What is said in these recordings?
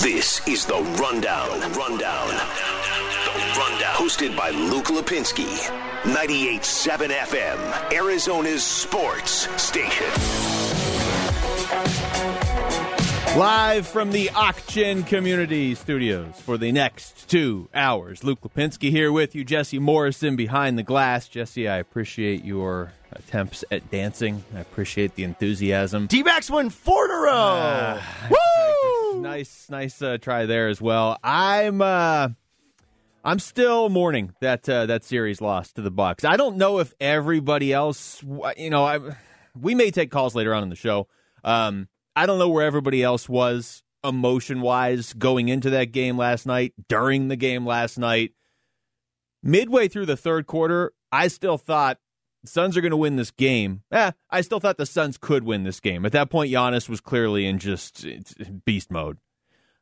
This is the Rundown. Rundown. The Rundown. Hosted by Luke Lapinski. 98.7 FM, Arizona's sports station. Live from the Auction Community Studios for the next two hours. Luke Lapinski here with you. Jesse Morrison behind the glass. Jesse, I appreciate your attempts at dancing. I appreciate the enthusiasm. D-backs win four in a row. Uh, Woo! Nice, nice uh, try there as well. I'm, uh, I'm still mourning that uh, that series loss to the Bucks. I don't know if everybody else, you know, I, we may take calls later on in the show. Um, I don't know where everybody else was emotion wise going into that game last night, during the game last night. Midway through the third quarter, I still thought Suns are going to win this game. Eh, I still thought the Suns could win this game. At that point, Giannis was clearly in just beast mode.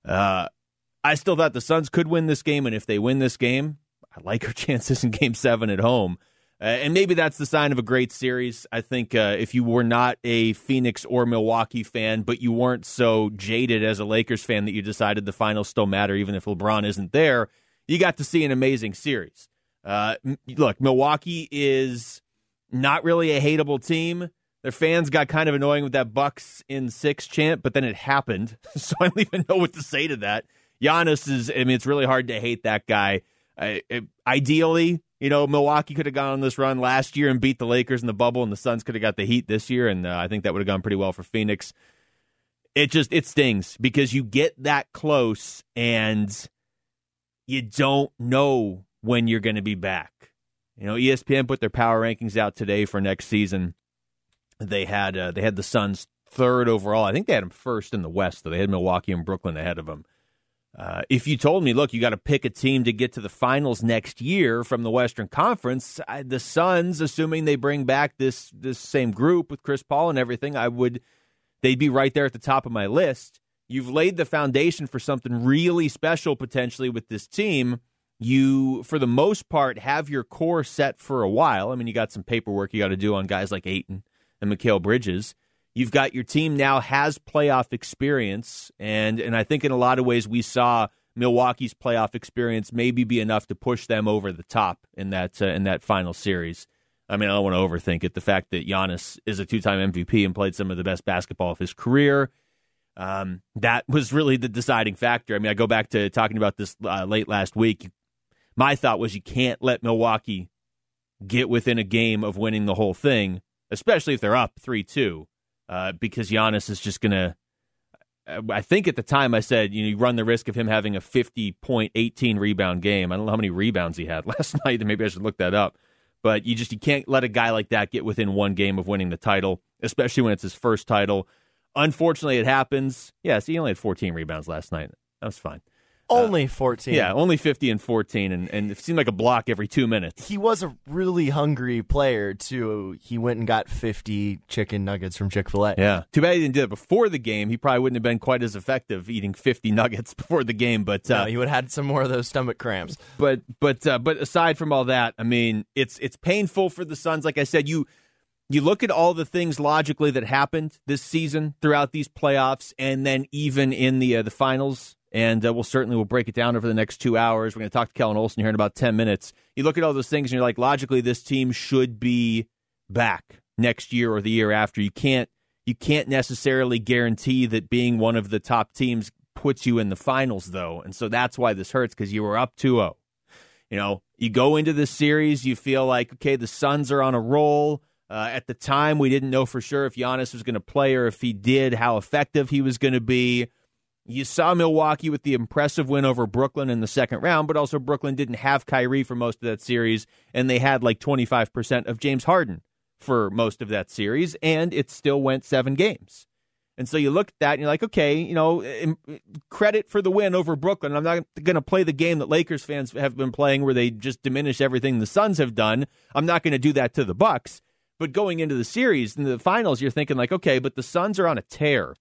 Uh, I still thought the Suns could win this game, and if they win this game, I like our chances in Game Seven at home. Uh, and maybe that's the sign of a great series. I think uh, if you were not a Phoenix or Milwaukee fan, but you weren't so jaded as a Lakers fan that you decided the finals still matter, even if LeBron isn't there, you got to see an amazing series. Uh, look, Milwaukee is not really a hateable team. Their fans got kind of annoying with that Bucks in six chant, but then it happened, so I don't even know what to say to that. Giannis is, I mean, it's really hard to hate that guy. it, ideally, you know, Milwaukee could have gone on this run last year and beat the Lakers in the bubble, and the Suns could have got the Heat this year, and uh, I think that would have gone pretty well for Phoenix. It just it stings because you get that close and you don't know when you're going to be back. You know, ESPN put their power rankings out today for next season. They had uh, they had the Suns third overall. I think they had them first in the West, though. They had Milwaukee and Brooklyn ahead of them. Uh, if you told me, look, you got to pick a team to get to the finals next year from the Western Conference, I, the Suns, assuming they bring back this this same group with Chris Paul and everything, I would they'd be right there at the top of my list. You've laid the foundation for something really special potentially with this team. You, for the most part, have your core set for a while. I mean, you got some paperwork you got to do on guys like Ayton and Mikal Bridges. You've got your team now has playoff experience, and and I think in a lot of ways we saw Milwaukee's playoff experience maybe be enough to push them over the top in that uh, in that final series. I mean, I don't want to overthink it. The fact that Giannis is a two-time MVP and played some of the best basketball of his career, um, that was really the deciding factor. I mean, I go back to talking about this uh, late last week. My thought was you can't let Milwaukee get within a game of winning the whole thing, especially if they're up three-two uh, because Giannis is just going to. I think at the time I said, you know, you run the risk of him having a 50 point, 18 rebound game. I don't know how many rebounds he had last night, maybe I should look that up. But you just you can't let a guy like that get within one game of winning the title, especially when it's his first title. Unfortunately, it happens. Yes, he only had 14 rebounds last night. That was fine. Only 14. Uh, yeah, only 50 and 14, and, and it seemed like a block every two minutes. He was a really hungry player, too. He went and got 50 chicken nuggets from Chick fil A. Yeah. Too bad he didn't do it before the game. He probably wouldn't have been quite as effective eating 50 nuggets before the game, but. Uh, no, he would have had some more of those stomach cramps. But, but, uh, but aside from all that, I mean, it's, it's painful for the Suns. Like I said, you, you look at all the things logically that happened this season throughout these playoffs, and then even in the uh, the finals and uh, we'll certainly we'll break it down over the next two hours. We're going to talk to Kellan Olson here in about ten minutes. You look at all those things, and you're like, logically, this team should be back next year or the year after. You can't you can't necessarily guarantee that being one of the top teams puts you in the finals, though, and so that's why this hurts because you were up 2-0. You know, you go into this series, you feel like okay, the Suns are on a roll. Uh, at the time, we didn't know for sure if Giannis was going to play or if he did, how effective he was going to be. You saw Milwaukee with the impressive win over Brooklyn in the second round, but also Brooklyn didn't have Kyrie for most of that series, and they had like 25% of James Harden for most of that series, and it still went seven games. And so you look at that and you're like, okay, you know, credit for the win over Brooklyn. I'm not going to play the game that Lakers fans have been playing where they just diminish everything the Suns have done. I'm not going to do that to the Bucks. But going into the series in the finals, you're thinking like, okay, but the Suns are on a tear.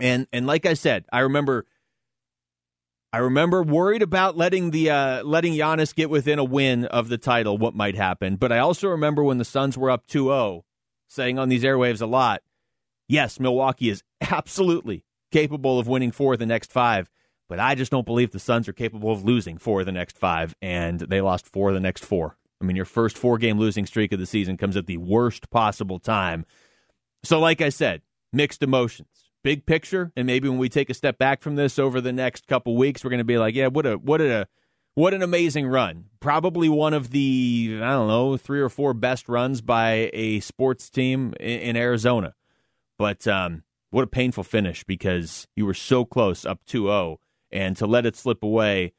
And and like I said, I remember I remember worried about letting the uh, letting Giannis get within a win of the title, what might happen. But I also remember when the Suns were up 2-0, saying on these airwaves a lot, yes, Milwaukee is absolutely capable of winning four of the next five, but I just don't believe the Suns are capable of losing four of the next five, and they lost four of the next four. I mean, your first four game losing streak of the season comes at the worst possible time. So, like I said, mixed emotions. Big picture, and maybe when we take a step back from this over the next couple weeks, we're going to be like, yeah, what a what a what an amazing run. Probably one of the I don't know three or four best runs by a sports team in, in Arizona. But um, what a painful finish because you were so close up 2-0 and to let it slip away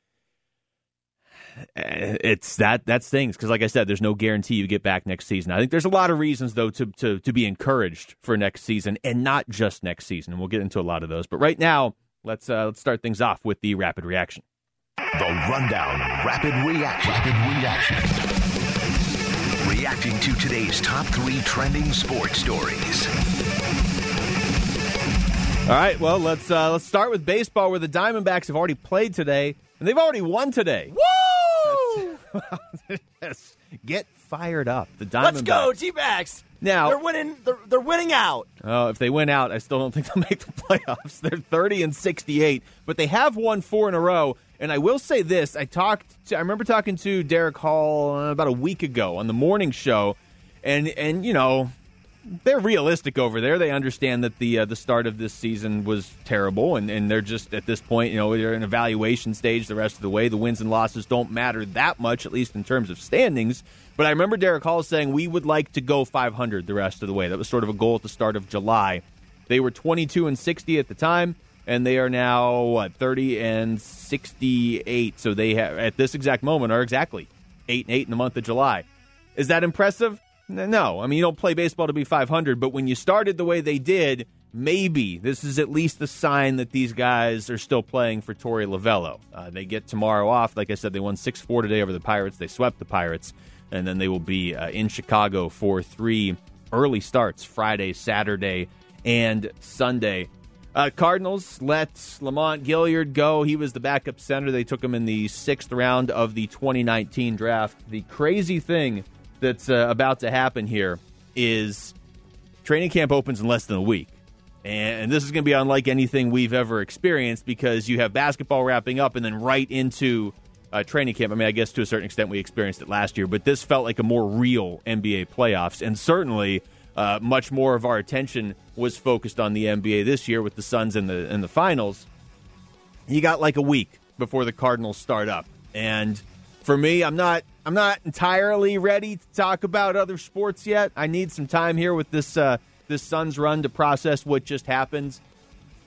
it's that that's things. Because like i said there's no guarantee you get back next season. I think there's a lot of reasons though to, to to be encouraged for next season and not just next season. And we'll get into a lot of those. But right now let's uh, let's start things off with the rapid reaction. The rundown rapid reaction rapid reaction. Reacting to today's top three trending sports stories. All right, well let's uh, let's start with baseball, where the Diamondbacks have already played today, and they've already won today. Woo! Yes. Get fired up, the Diamondbacks. Let's go, D-backs. Now they're winning. They're, they're winning out. Oh, if they win out, I still don't think they'll make the playoffs. They're thirty and sixty-eight, but they have won four in a row. And I will say this: I talked. To, I remember talking to Derek Hall uh, about a week ago on the morning show, and and you know they're realistic over there. They understand that the uh, the start of this season was terrible, and, and they're just at this point, you know, they're in evaluation stage the rest of the way. The wins and losses don't matter that much, at least in terms of standings. But I remember Derek Hall saying we would like to go 500 the rest of the way. That was sort of a goal at the start of July. They were 22 and 60 at the time, and they are now what 30 and 68. So they have at this exact moment are exactly eight and eight in the month of July. Is that impressive? No, I mean you don't play baseball to be 500, but when you started the way they did, maybe this is at least a sign that these guys are still playing for Torey Lovullo. Uh, they get tomorrow off. Like I said, they won six four today over the Pirates. They swept the Pirates, and then they will be uh, in Chicago for three early starts Friday, Saturday, and Sunday. Uh, Cardinals let Lamont Gaillard go. He was the backup center. They took him in the sixth round of the 2019 draft. The crazy thing that's uh, about to happen here is training camp opens in less than a week. And this is going to be unlike anything we've ever experienced because you have basketball wrapping up and then right into uh, training camp. I mean, I guess to a certain extent we experienced it last year, but this felt like a more real NBA playoffs. And certainly uh, much more of our attention was focused on the NBA this year with the Suns in the, in the finals. You got like a week before the Cardinals start up. And for me, I'm not I'm not entirely ready to talk about other sports yet. I need some time here with this uh, this Suns run to process what just happened.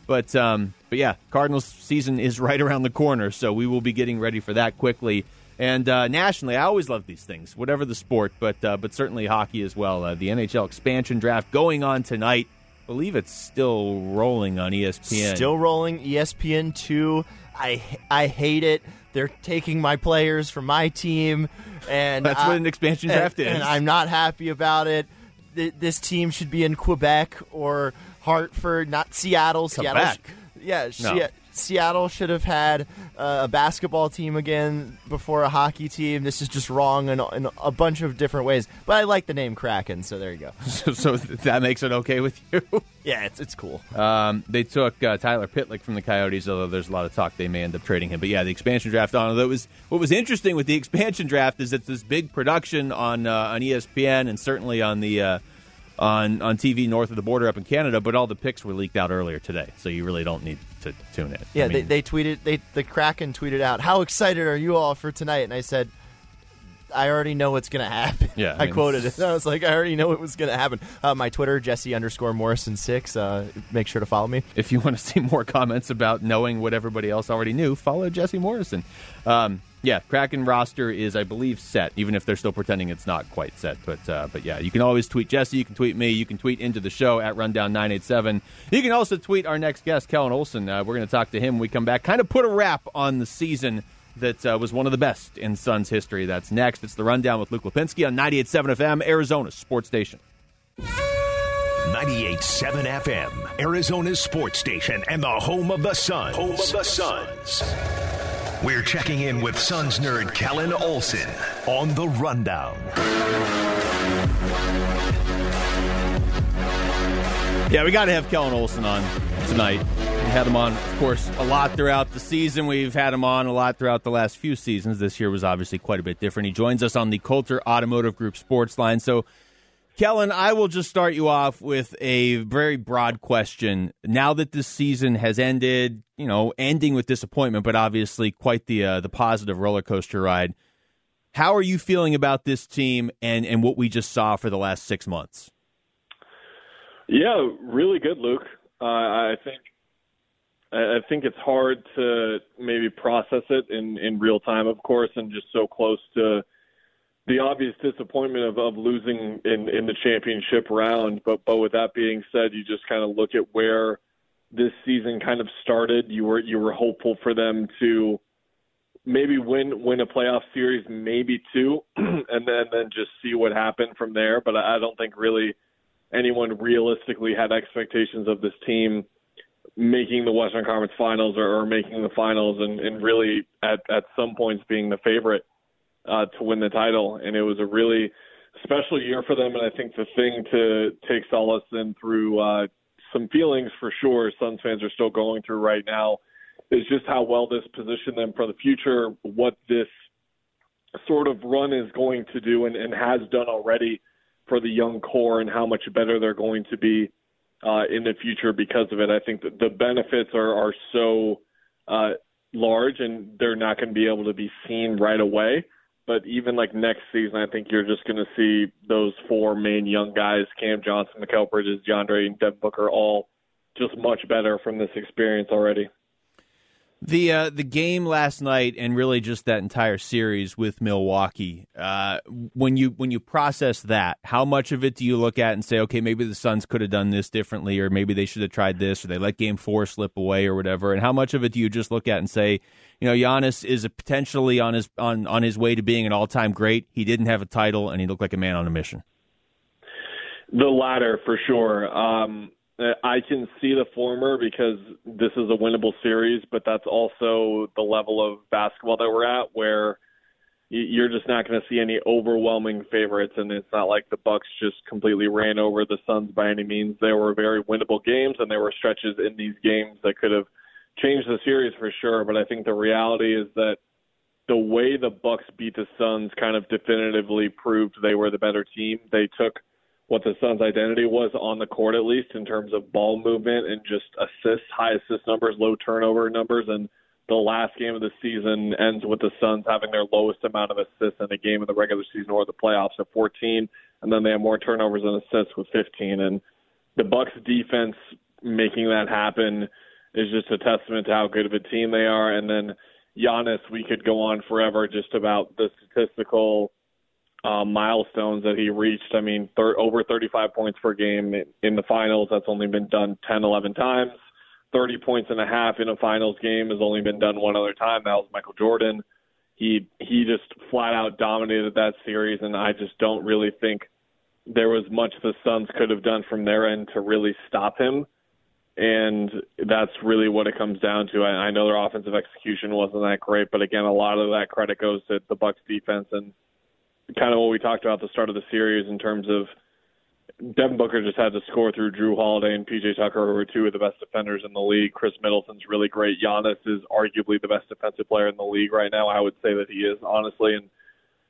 But um, but yeah, Cardinals season is right around the corner, so we will be getting ready for that quickly. And uh, nationally, I always love these things, whatever the sport, but uh, but certainly hockey as well. Uh, the NHL expansion draft going on tonight. I believe it's still rolling on ESPN. Still rolling ESPN two. I I hate it. They're taking my players from my team, and that's I, what an expansion draft and, is. And I'm not happy about it. This team should be in Quebec or Hartford, not Seattle. Quebec. Seattle, yeah, no. Seattle should have had uh, a basketball team again before a hockey team. This is just wrong in, in, a bunch of different ways. But I like the name Kraken, so there you go. so, so that makes it okay with you? yeah, it's it's cool. Um, they took uh, Tyler Pitlick from the Coyotes, although there's a lot of talk they may end up trading him. But yeah, the expansion draft on. That was what was interesting with the expansion draft is it's this big production on uh, on ESPN and certainly on the uh, on on TV north of the border up in Canada, but all the picks were leaked out earlier today, so you really don't need to tune in. Yeah, I mean, they, they tweeted they the Kraken tweeted out, "How excited are you all for tonight?" And I said, I already know what's going to happen. Yeah, I, I mean, quoted it. I was like, I already know what was going to happen. Uh, my Twitter, Jesse underscore Morrison six. Uh, make sure to follow me. If you want to see more comments about knowing what everybody else already knew, follow Jesse Morrison. Um, yeah, Kraken roster is, I believe, set. Even if they're still pretending it's not quite set, but uh, but yeah, you can always tweet Jesse. You can tweet me. You can tweet into the show at Rundown nine eight seven. You can also tweet our next guest, Kellan Olson. Uh, we're going to talk to him when we come back. Kind of put a wrap on the season that uh, was one of the best in Suns history. That's next. It's the Rundown with Luke Lapinski on 98.7 FM, Arizona Sports Station. 98.7 FM, Arizona's sports station and the home of the Suns. Home of the Suns. We're checking in with Suns nerd Kellan Olson on the Rundown. Yeah, we got to have Kellan Olson on tonight. We had him on, of course, a lot throughout the season. We've had him on a lot throughout the last few seasons. This year was obviously quite a bit different. He joins us on the Coulter Automotive Group Sports Line. So, Kellan, I will just start you off with a very broad question. Now that this season has ended, you know, ending with disappointment, but obviously quite the uh, the positive roller coaster ride. How are you feeling about this team and and what we just saw for the last six months? Yeah, really good, Luke. Uh, I think I think it's hard to maybe process it in in real time, of course, and just so close to the obvious disappointment of, of losing in in the championship round. But but with that being said, you just kind of look at where this season kind of started. You were you were hopeful for them to maybe win win a playoff series, maybe two, and then then just see what happened from there. But I I don't think really anyone realistically had expectations of this team making the Western Conference Finals or, or making the finals and, and really at, at some points being the favorite uh, to win the title. And it was a really special year for them. And I think the thing to take solace in through uh, some feelings for sure, Suns fans are still going through right now, is just how well this positioned them for the future, what this sort of run is going to do and, and has done already for the young core and how much better they're going to be uh, in the future because of it. I think that the benefits are are so uh, large and they're not going to be able to be seen right away. But even like next season, I think you're just going to see those four main young guys: Cam Johnson, Mikal Bridges, DeAndre, and Devin Booker, all just much better from this experience already. The uh, the game last night and really just that entire series with Milwaukee. Uh, when you when you process that, how much of it do you look at and say, okay, maybe the Suns could have done this differently, or maybe they should have tried this, or they let Game Four slip away, or whatever? And how much of it do you just look at and say, you know, Giannis is potentially on his on on his way to being an all time great. He didn't have a title, and he looked like a man on a mission. The latter, for sure. Um, Uh, I can see the former because this is a winnable series, but that's also the level of basketball that we're at where you're just not going to see any overwhelming favorites and it's not like the bucks just completely ran over the suns by any means. There were very winnable games and there were stretches in these games that could have changed the series for sure but i think the reality is that the way the bucks beat the suns kind of definitively proved they were the better team. They took what the Suns' identity was on the court, at least in terms of ball movement and just assists, high assist numbers, low turnover numbers. And the last game of the season ends with the Suns having their lowest amount of assists in a game of the regular season or the playoffs at 14, and then they have more turnovers than assists with 15. And the Bucks' defense making that happen is just a testament to how good of a team they are. And then Giannis, we could go on forever just about the statistical uh, milestones that he reached. I mean, thir- over 35 points per game in the finals. That's only been done 10, 11 times. 30 points and a half in a finals game has only been done one other time. That was Michael Jordan. He he just flat out dominated that series, and I just don't really think there was much the Suns could have done from their end to really stop him. And that's really what it comes down to. I, I know their offensive execution wasn't that great, but again, a lot of that credit goes to the Bucks defense and kind of what we talked about at the start of the series in terms of Devin Booker just had to score through Jrue Holiday and PJ Tucker, who are two of the best defenders in the league. Khris Middleton's really great. Giannis is arguably the best defensive player in the league right now. I would say that he is, honestly. And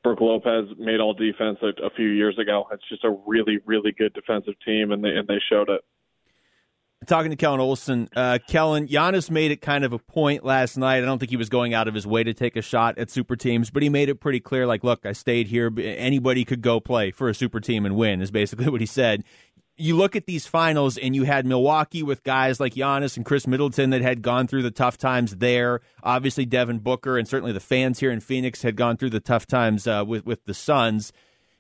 Brook Lopez made all defense a, a few years ago. It's just a really, really good defensive team, and they and they showed it talking to Kellan Olson. Uh, Kellan, Giannis made it kind of a point last night. I don't think he was going out of his way to take a shot at super teams, but he made it pretty clear like, look, I stayed here. Anybody could go play for a super team and win, is basically what he said. You look at these finals, and you had Milwaukee with guys like Giannis and Khris Middleton that had gone through the tough times there. Obviously, Devin Booker and certainly the fans here in Phoenix had gone through the tough times uh, with with the Suns.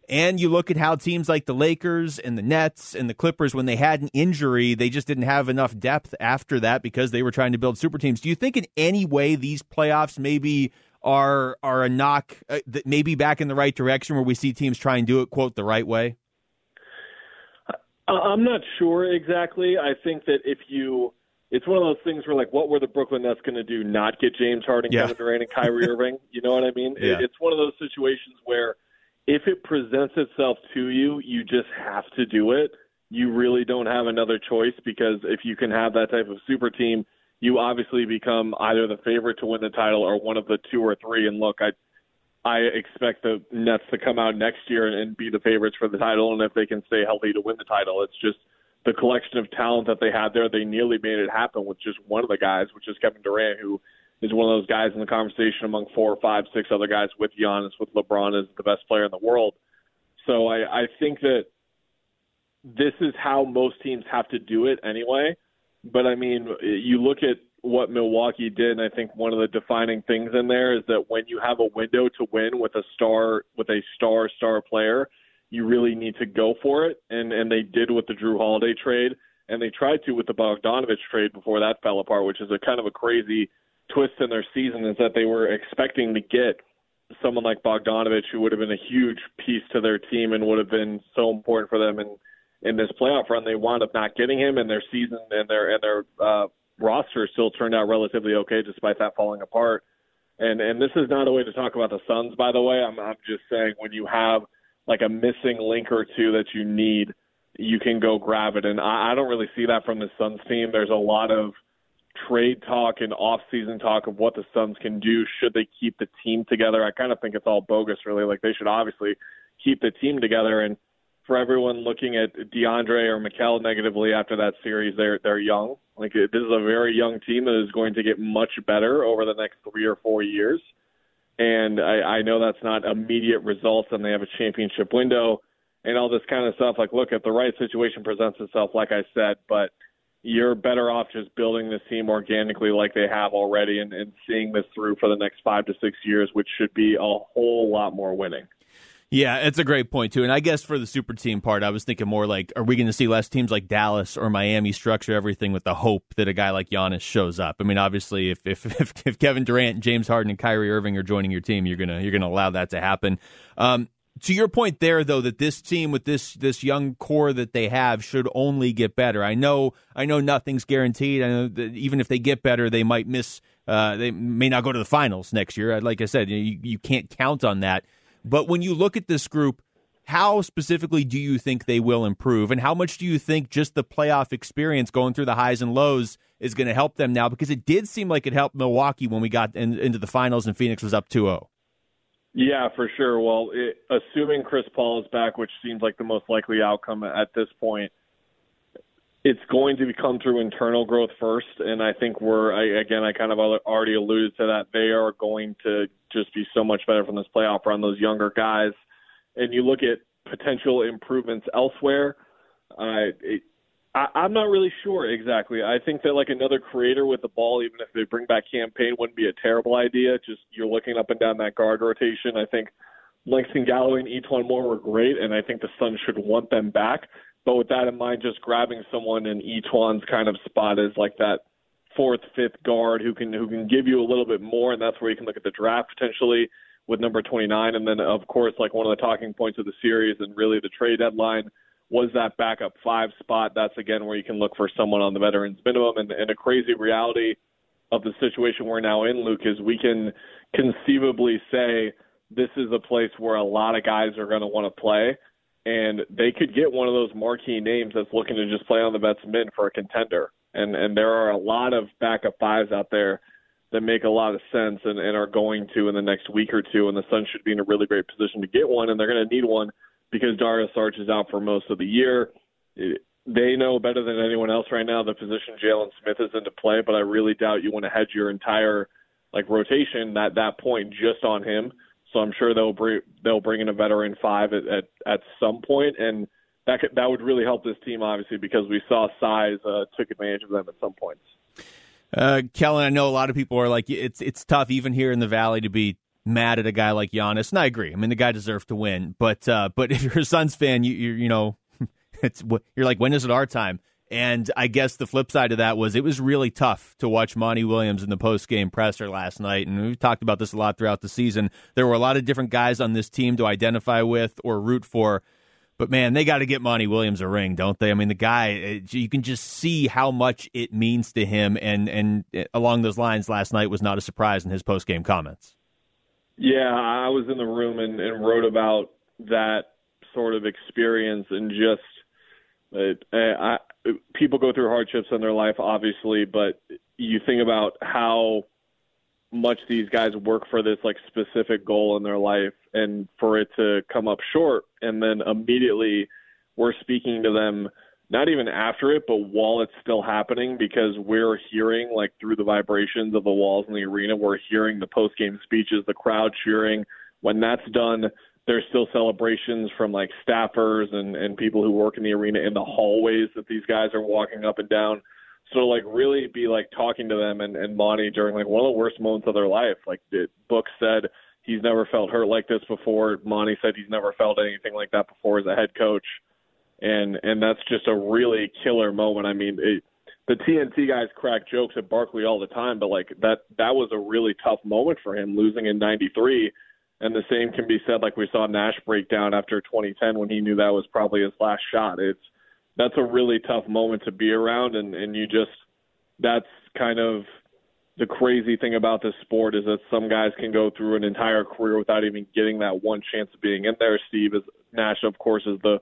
And you look at how teams like the Lakers and the Nets and the Clippers, when they had an injury, they just didn't have enough depth after that because they were trying to build super teams. Do you think in any way these playoffs maybe are are a knock, uh, maybe back in the right direction where we see teams try and do it quote the right way? I'm not sure exactly. I think that if you, it's one of those things where like, what were the Brooklyn Nets going to do? Not get James Harden, yeah. Kevin Durant, and Kyrie Irving? You know what I mean? Yeah. It's one of those situations where if it presents itself to you, you just have to do it. You really don't have another choice because if you can have that type of super team, you obviously become either the favorite to win the title or one of the two or three. And look, I I expect the Nets to come out next year and be the favorites for the title, and if they can stay healthy to win the title, it's just the collection of talent that they had there. They nearly made it happen with just one of the guys, which is Kevin Durant, who is one of those guys in the conversation among four, five, six other guys with Giannis, with LeBron as the best player in the world. So I, I think that this is how most teams have to do it anyway. But I mean, you look at what Milwaukee did, and I think one of the defining things in there is that when you have a window to win with a star with a star star player, you really need to go for it, and and they did with the Jrue Holiday trade, and they tried to with the Bogdanovich trade before that fell apart, which is a kind of a crazy twist in their season is that they were expecting to get someone like Bogdanovich who would have been a huge piece to their team and would have been so important for them in in this playoff run. They wound up not getting him, and their season and their and their uh, roster still turned out relatively okay despite that falling apart. And and this is not a way to talk about the Suns, by the way. I'm I'm just saying when you have like a missing link or two that you need, you can go grab it. And I, I don't really see that from the Suns team. There's a lot of trade talk and off-season talk of what the Suns can do should they keep the team together. I kind of think it's all bogus, really. Like they should obviously keep the team together. And for everyone looking at DeAndre or Mikal negatively after that series, they're they're young. Like this is a very young team that is going to get much better over the next three or four years. And I, I know that's not immediate results, and they have a championship window and all this kind of stuff. Like, look, if the right situation presents itself, like I said, but you're better off just building this team organically like they have already and, and seeing this through for the next five to six years, which should be a whole lot more winning. Yeah, it's a great point too. And I guess for the super team part, I was thinking more like, are we going to see less teams like Dallas or Miami structure everything with the hope that a guy like Giannis shows up? I mean, obviously, if if if, if Kevin Durant, and James Harden, and Kyrie Irving are joining your team, you're gonna you're gonna allow that to happen. Um, to your point there, though, that this team with this this young core that they have should only get better. I know I know nothing's guaranteed. I know that even if they get better, they might miss. Uh, they may not go to the finals next year. Like I said, you, you can't count on that. But when you look at this group, how specifically do you think they will improve? And how much do you think just the playoff experience going through the highs and lows is going to help them now? Because it did seem like it helped Milwaukee when we got in, into the finals and Phoenix was up 2 0. Yeah, for sure. Well, it, assuming Chris Paul is back, which seems like the most likely outcome at this point, it's going to come through internal growth first. And I think we're, I, again, I kind of already alluded to that. They are going to just be so much better from this playoff run. Those younger guys, and you look at potential improvements elsewhere. Uh, it, I, I'm not really sure exactly. I think that like another creator with the ball, even if they bring back Cam Payne, wouldn't be a terrible idea. Just you're looking up and down that guard rotation. I think Langston Galloway and E'Twaun Moore were great, and I think the Suns should want them back. But with that in mind, just grabbing someone in E'Twaun's kind of spot is like that fourth, fifth guard who can who can give you a little bit more, and that's where you can look at the draft potentially with number 29. And then, of course, like one of the talking points of the series and really the trade deadline was that backup five spot. That's again where you can look for someone on the veterans minimum. And, and a crazy reality of the situation we're now in, Luke, is we can conceivably say this is a place where a lot of guys are going to want to play. And they could get one of those marquee names that's looking to just play on the vets min for a contender and and there are a lot of backup fives out there that make a lot of sense and, and are going to in the next week or two, and the Suns should be in a really great position to get one, and they're going to need one because Dario Saric is out for most of the year. It, they know better than anyone else right now the position Jalen Smith is into play, but I really doubt you want to hedge your entire like rotation at that point just on him. So I'm sure they'll bring they'll bring in a veteran five at at, at some point, and that could, that would really help this team, obviously, because we saw size uh, took advantage of them at some points. Uh, Kellan, I know a lot of people are like, it's it's tough even here in the Valley to be mad at a guy like Giannis, and I agree. I mean, the guy deserved to win, but uh, but if you're a Suns fan, you you, you know, it's you're like, when is it our time? And I guess the flip side of that was it was really tough to watch Monty Williams in the post game presser last night. And we've talked about this a lot throughout the season. There were a lot of different guys on this team to identify with or root for. But man, they got to get Monty Williams a ring, don't they? I mean, the guy, you can just see how much it means to him. And and uh, along those lines, last night was not a surprise in his post game comments. Yeah, I was in the room and, and wrote about that sort of experience and just It, I, people go through hardships in their life, obviously, but you think about how much these guys work for this like specific goal in their life, and for it to come up short, and then immediately we're speaking to them not even after it, but while it's still happening, because we're hearing like through the vibrations of the walls in the arena, we're hearing the post game speeches, the crowd cheering. When that's done, there's still celebrations from like staffers and and people who work in the arena in the hallways that these guys are walking up and down. So like really be like talking to them and and Monty during like one of the worst moments of their life. Like the book said, he's never felt hurt like this before. Monty said he's never felt anything like that before as a head coach, and and that's just a really killer moment. I mean. It, the TNT guys crack jokes at Barkley all the time, but like that that was a really tough moment for him losing in '93 and the same can be said, like we saw Nash break down after 2010 when he knew that was probably his last shot. It's that's a really tough moment to be around, and and you just that's kind of the crazy thing about this sport is that some guys can go through an entire career without even getting that one chance of being in there. Steve is Nash, of course, is the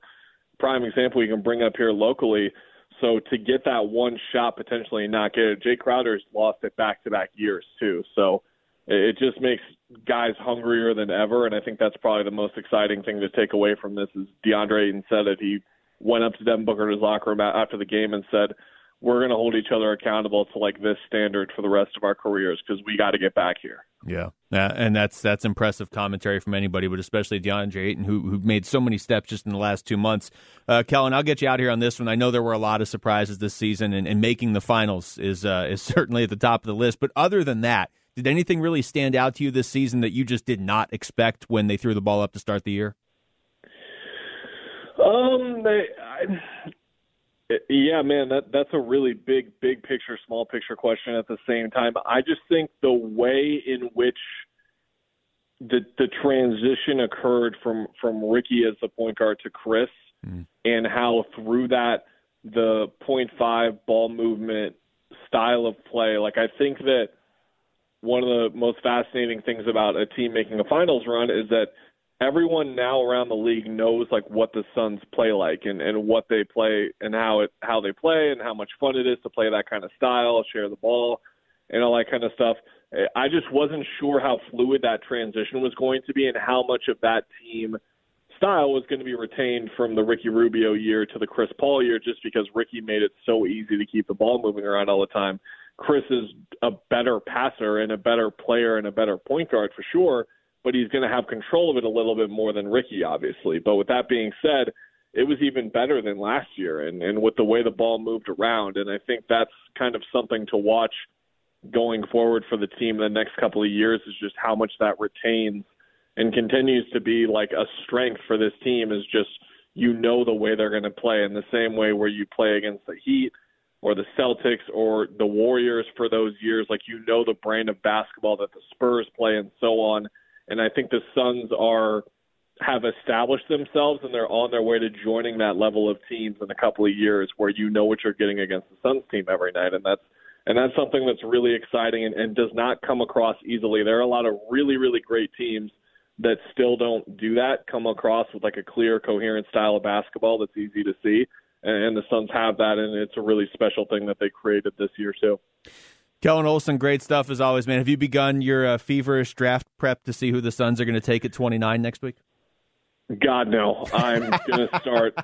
prime example you can bring up here locally. So to get that one shot potentially and not get it, Jae Crowder's lost it back to back years too. So it just makes guys hungrier than ever, and I think that's probably the most exciting thing to take away from this. Is DeAndre Ayton said it. he went up to Devin Booker in his locker room after the game and said, "We're going to hold each other accountable to like this standard for the rest of our careers because we got to get back here." Yeah, and that's that's impressive commentary from anybody, but especially DeAndre Ayton, who who made so many steps just in the last two months. Uh, Kellan, I'll get you out here on this one. I know there were a lot of surprises this season, and, and making the finals is uh, is certainly at the top of the list. But other than that did anything really stand out to you this season that you just did not expect when they threw the ball up to start the year? Um, they, I, yeah, man, that that's a really big, big picture, small picture question at the same time. I just think the way in which the the transition occurred from from Ricky as the point guard to Chris, mm. and how through that the point five ball movement style of play, like I think that one of the most fascinating things about a team making a finals run is that everyone now around the league knows like what the Suns play like and, and what they play and how it how they play and how much fun it is to play that kind of style, share the ball, and all that kind of stuff. I just wasn't sure how fluid that transition was going to be and how much of that team style was going to be retained from the Ricky Rubio year to the Chris Paul year just because Ricky made it so easy to keep the ball moving around all the time. Chris is a better passer and a better player and a better point guard for sure, but he's going to have control of it a little bit more than Ricky, obviously. But with that being said, it was even better than last year and, and with the way the ball moved around. And I think that's kind of something to watch going forward for the team the next couple of years is just how much that retains and continues to be like a strength for this team is just you know the way they're going to play in the same way where you play against the Heat or the Celtics or the Warriors for those years. Like you know the brand of basketball that the Spurs play and so on. And I think the Suns are have established themselves and they're on their way to joining that level of teams in a couple of years where you know what you're getting against the Suns team every night and that's and that's something that's really exciting and, and does not come across easily. There are a lot of really, really great teams that still don't do that, come across with like a clear, coherent style of basketball that's easy to see and and the Suns have that, and it's a really special thing that they created this year too. Kellan Olson, great stuff as always, man. Have you begun your uh, feverish draft prep to see who the Suns are going to take at 29 next week? God no, I'm going to start.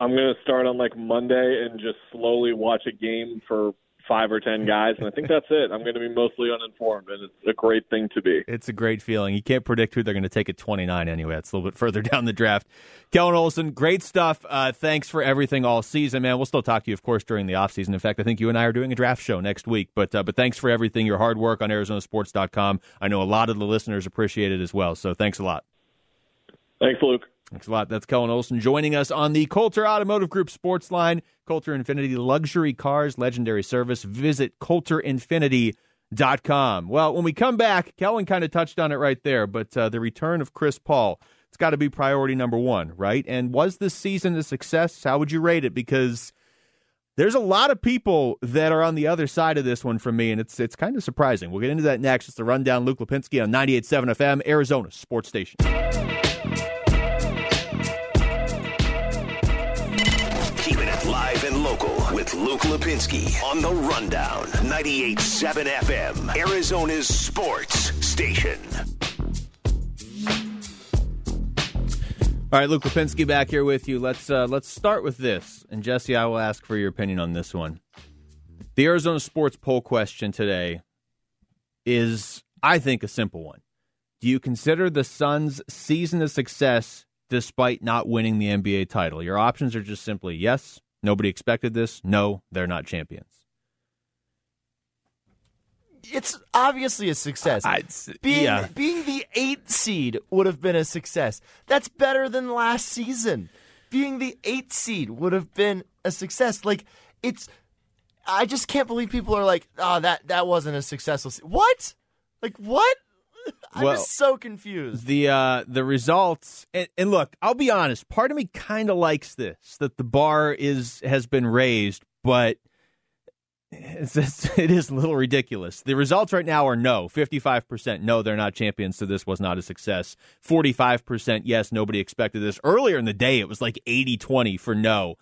I'm going to start on like Monday and just slowly watch a game for five or ten guys, and I think that's it. I'm going to be mostly uninformed, and it's a great thing to be. It's a great feeling. You can't predict who they're going to take at 29 anyway. It's a little bit further down the draft. Kellan Olson, great stuff. Uh, thanks for everything all season, man. We'll still talk to you, of course, during the offseason. In fact, I think you and I are doing a draft show next week. But uh, but thanks for everything, your hard work on ArizonaSports.com. I know a lot of the listeners appreciate it as well. So thanks a lot. Thanks, Luke. Thanks a lot. That's Kellan Olson joining us on the Coulter Automotive Group Sports Line. Coulter Infiniti Luxury Cars, legendary service. Visit CoulterInfiniti.com. Well, when we come back, Kellan kind of touched on it right there, but uh, the return of Chris Paul, it's got to be priority number one, right? And was this season a success? How would you rate it? Because there's a lot of people that are on the other side of this one from me, and it's it's kind of surprising. We'll get into that next. It's the rundown. Luke Lapinski on 98.7 FM, Arizona Sports Station. Luke Lapinski on the Rundown. 98.7 FM, Arizona's sports station. All right, Luke Lapinski back here with you. Let's uh, let's start with this, and Jesse, I will ask for your opinion on this one. The Arizona Sports poll question today is, I think, a simple one. Do you consider the Suns' season a success despite not winning the NBA title? Your options are just simply yes, nobody expected this, no, they're not champions. It's obviously a success. I'd, being yeah. being the eighth seed would have been a success. That's better than last season. Being the eighth seed would have been a success. Like it's, I just can't believe people are like, oh, that that wasn't a successful. Se-. What? Like what? I'm Well, just so confused. the uh the results and, and look i'll be honest part of me kind of likes this that the bar is has been raised but it's, it's, it is a little ridiculous. The results right now are no. 55% no they're not champions so this was not a success. 45% yes nobody expected this. Earlier in the day it was like 80-20 for no.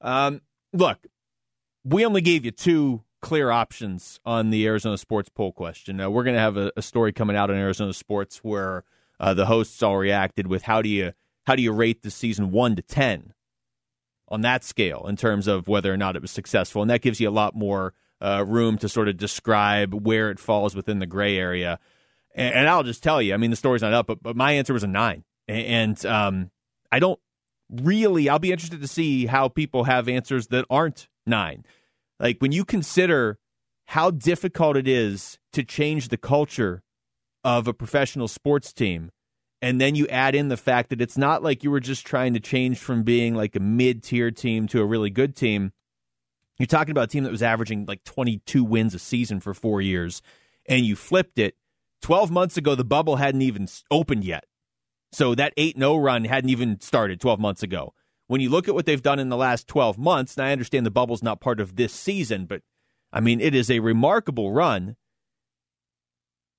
Um look we only gave you two clear options on the Arizona Sports poll question. We're going to have a, a, story coming out on Arizona Sports where uh, the hosts all reacted with how do you how do you rate the season one to ten on that scale in terms of whether or not it was successful, and that gives you a lot more uh, room to sort of describe where it falls within the gray area. And, and, I'll just tell you, I mean, the story's not up, but, but my answer was a nine, and um, I don't really. I'll be interested to see how people have answers that aren't nine. Like when you consider how difficult it is to change the culture of a professional sports team, and then you add in the fact that it's not like you were just trying to change from being like a mid tier team to a really good team. You're talking about a team that was averaging like 22 wins a season for four years, and you flipped it. 12 months ago, the bubble hadn't even opened yet. So that 8 0 run hadn't even started 12 months ago when you look at what they've done in the last 12 months, and I understand the bubble's not part of this season, but I mean, it is a remarkable run.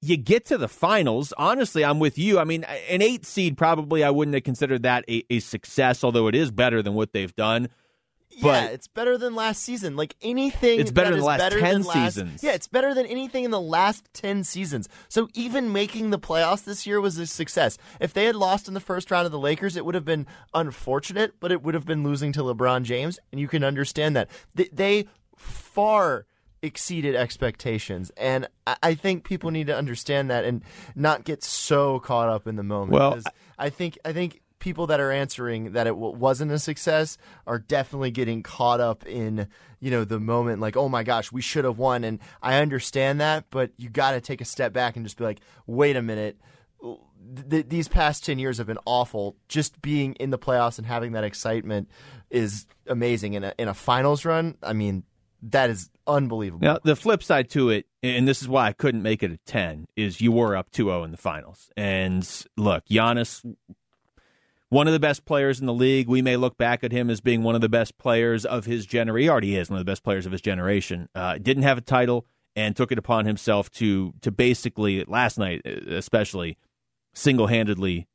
You get to the finals. Honestly, I'm with you. I mean, an eight seed, probably I wouldn't have considered that a, a success, although it is better than what they've done. But yeah, it's better than last season. Like anything, it's better that than last better ten than last- seasons. Yeah, it's better than anything in the last ten seasons. So even making the playoffs this year was a success. If they had lost in the first round of the Lakers, it would have been unfortunate, but it would have been losing to LeBron James, and you can understand that they, they far exceeded expectations, and I, I think people need to understand that and not get so caught up in the moment. Well, I think I think people that are answering that it wasn't a success are definitely getting caught up in you know the moment like oh my gosh we should have won. And i understand that but you got to take a step back and just be like wait a minute. Th- these past 10 years have been awful. Just being in the playoffs and having that excitement is amazing. In a, in a finals run i mean that is unbelievable. Now, the flip side to it, and this is why I couldn't make it a 10, is you were up 2 0 in the finals. And look, Giannis, one of the best players in the league. We may look back at him as being one of the best players of his generation. He already is one of the best players of his generation. Uh, didn't have a title and took it upon himself to to basically last night, especially single handedly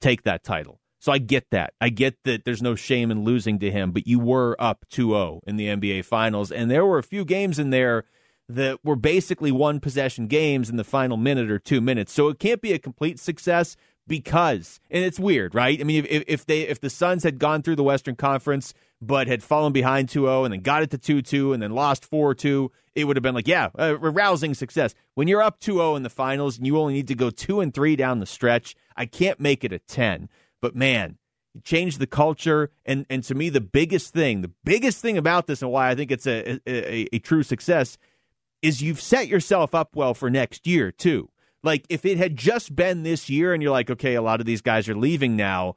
take that title. So I get that. I get that there's no shame in losing to him, but you were up 2-0 in the NBA Finals, and there were a few games in there that were basically one possession games in the final minute or two minutes. So it can't be a complete success because, and it's weird, right? I mean, if, if they if the Suns had gone through the Western Conference but had fallen behind 2-0 and then got it to 2-2 and then lost 4-2, it would have been like, yeah, a rousing success. When you're up 2-0 in the finals and you only need to go 2 and 3 down the stretch, I can't make it a 10. But man, change the culture and and to me the biggest thing, the biggest thing about this and why I think it's a a, a true success is you've set yourself up well for next year too. Like if it had just been this year and you're like, okay, a lot of these guys are leaving now,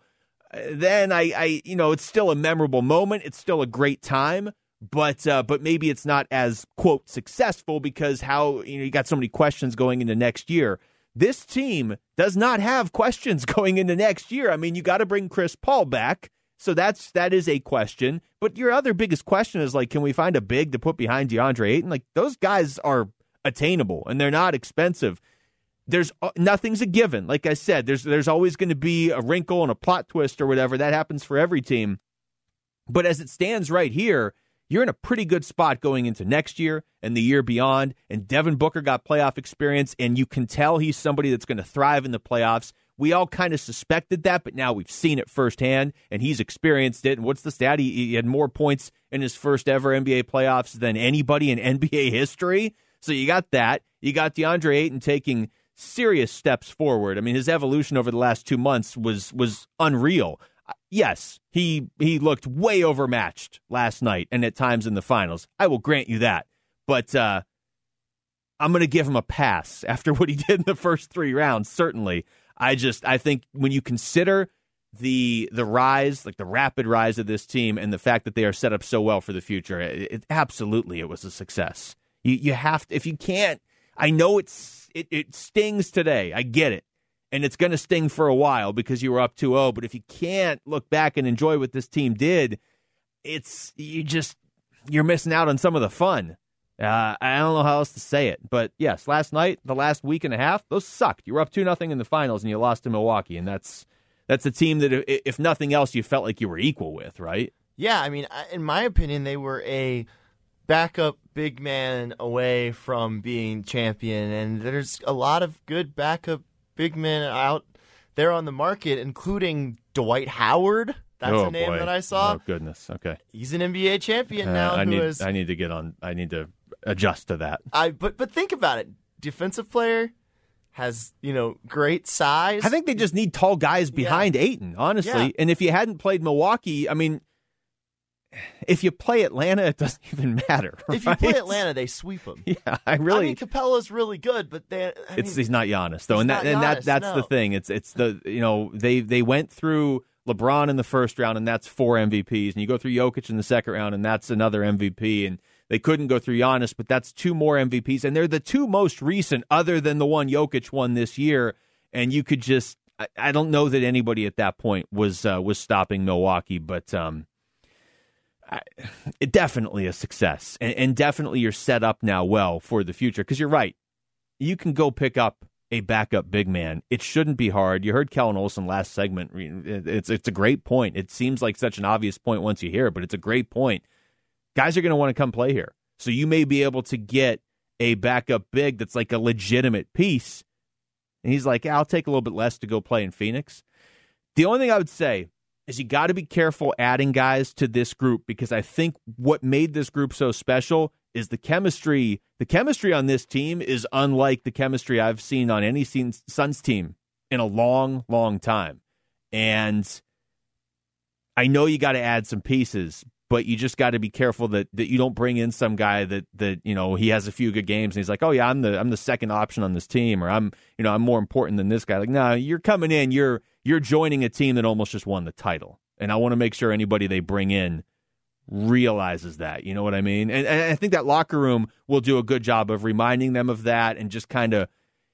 then I, I you know, it's still a memorable moment. It's still a great time, but uh, but maybe it's not as quote successful because how you know you got so many questions going into next year. This team does not have questions going into next year. I mean, you got to bring Chris Paul back. So that's that is a question. But your other biggest question is like, can we find a big to put behind DeAndre Ayton? Like those guys are attainable and they're not expensive. There's uh, nothing's a given. Like I said, there's there's always going to be a wrinkle and a plot twist or whatever. That happens for every team. But as it stands right here, you're in a pretty good spot going into next year and the year beyond. And Devin Booker got playoff experience, and you can tell he's somebody that's going to thrive in the playoffs. We all kind of suspected that, but now we've seen it firsthand, and he's experienced it. And what's the stat? He, he had more points in his first ever NBA playoffs than anybody in NBA history. So you got that. You got DeAndre Ayton taking serious steps forward. I mean, his evolution over the last two months was was unreal. Uh, yes, he he looked way overmatched last night and at times in the finals. I will grant you that. But uh, I'm going to give him a pass after what he did in the first three rounds. Certainly, I just I think when you consider the the rise, like the rapid rise of this team, and the fact that they are set up so well for the future, it, it absolutely it was a success. You you have to if you can't. I know it's it, it stings today. I get it. And it's going to sting for a while because you were up 2-0, but if you can't look back and enjoy what this team did, it's you just you're missing out on some of the fun. Uh, I don't know how else to say it, but yes, last night, the last week and a half, those sucked. You were up two nothing in the finals, and you lost to Milwaukee, and that's that's a team that, if nothing else, you felt like you were equal with, right? Yeah, I mean, in my opinion, they were a backup big man away from being champion, and there's a lot of good backup big men out there on the market, including Dwight Howard. That's oh, a name boy. that I saw. Oh goodness. Okay. He's an NBA champion now. Uh, I need is, I need to get on. I need to adjust to that. I but but think about it. Defensive player has you know great size. I think they just need tall guys behind yeah. Ayton, honestly. Yeah. And if you hadn't played Milwaukee, I mean, if you play Atlanta, it doesn't even matter. If you play Atlanta, they sweep them. yeah, I really. I mean, Capela's really good, but they. I it's mean, he's not Giannis though, and that not and that Giannis, that's the thing. It's it's the you know they they went through LeBron in the first round, and that's four MVPs, and you go through Jokic in the second round, and that's another MVP, and they couldn't go through Giannis, but that's two more MVPs, and they're the two most recent, other than the one Jokic won this year, and you could just. I, I don't know that anybody at that point was uh, was stopping Milwaukee, but um, I, definitely a success, and, and definitely you're set up now well for the future. Because you're right, you can go pick up a backup big man. It shouldn't be hard. You heard Kellan Olson last segment. It's it's a great point. It seems like such an obvious point once you hear it, but it's a great point. Guys are going to want to come play here, so you may be able to get a backup big that's like a legitimate piece. And he's like, I'll take a little bit less to go play in Phoenix. The only thing I would say is you got to be careful adding guys to this group because I think what made this group so special is the chemistry. The chemistry on this team is unlike the chemistry I've seen on any Suns team in a long, long time. And I know you got to add some pieces, but you just got to be careful that, that you don't bring in some guy that that you know he has a few good games and he's like, oh yeah, I'm the I'm the second option on this team, or I'm you know I'm more important than this guy. Like, no, you're coming in, you're you're joining a team that almost just won the title, and I want to make sure anybody they bring in realizes that. You know what I mean? And, and I think that locker room will do a good job of reminding them of that, and just kind of.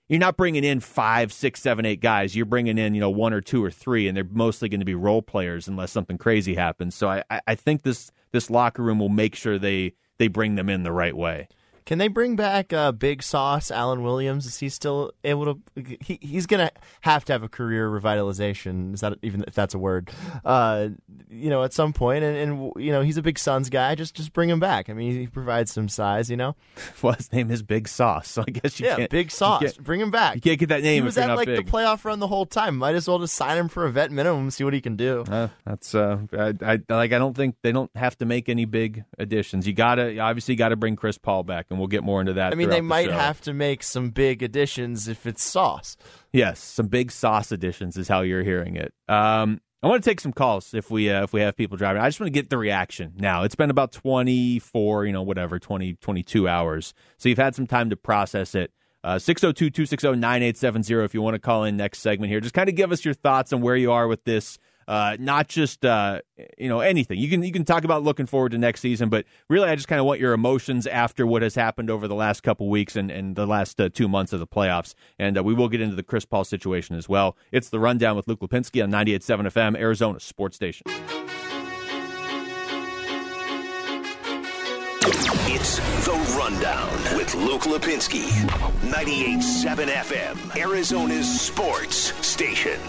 You're not bringing in five, six, seven, eight guys. You're bringing in, you know, one or two or three, and they're mostly going to be role players unless something crazy happens. So I, I think this this locker room will make sure they they bring them in the right way. Can they bring back uh, Big Sauce, Alan Williams? Is he still able to? He, he's going to have to have a career revitalization. Is that even if that's a word? Uh, you know, at some point, and, and you know, he's a big Suns guy. Just just bring him back. I mean, he provides some size. You know, well, his name is Big Sauce, so I guess you yeah, can't. Big Sauce. Bring him back. you can't get that name He was at like big. the playoff run the whole time. Might as well just sign him for a vet minimum, see what he can do. Uh, that's uh, I, I like. I don't think they don't have to make any big additions. You gotta obviously got to bring Chris Paul back, and we'll get more into that. I mean, they throughout the might have to make some big additions if it's Sauce. Yes, some big sauce additions is how you're hearing it. Um, I want to take some calls if we uh, if we have people driving. I just want to get the reaction now. It's been about 24, you know, whatever, 20, 22 hours. So you've had some time to process it. Uh, 602-260-9870 if you want to call in next segment here. Just kind of give us your thoughts on where you are with this. Uh, not just uh, you know anything. You can you can talk about looking forward to next season, but really, I just kind of want your emotions after what has happened over the last couple weeks and, and the last uh, two months of the playoffs. And uh, we will get into the Chris Paul situation as well. It's the rundown with Luke Lapinski on 98.7 FM, Arizona Sports Station. It's The Rundown with Luke Lapinski. 98.7 FM, Arizona's sports station.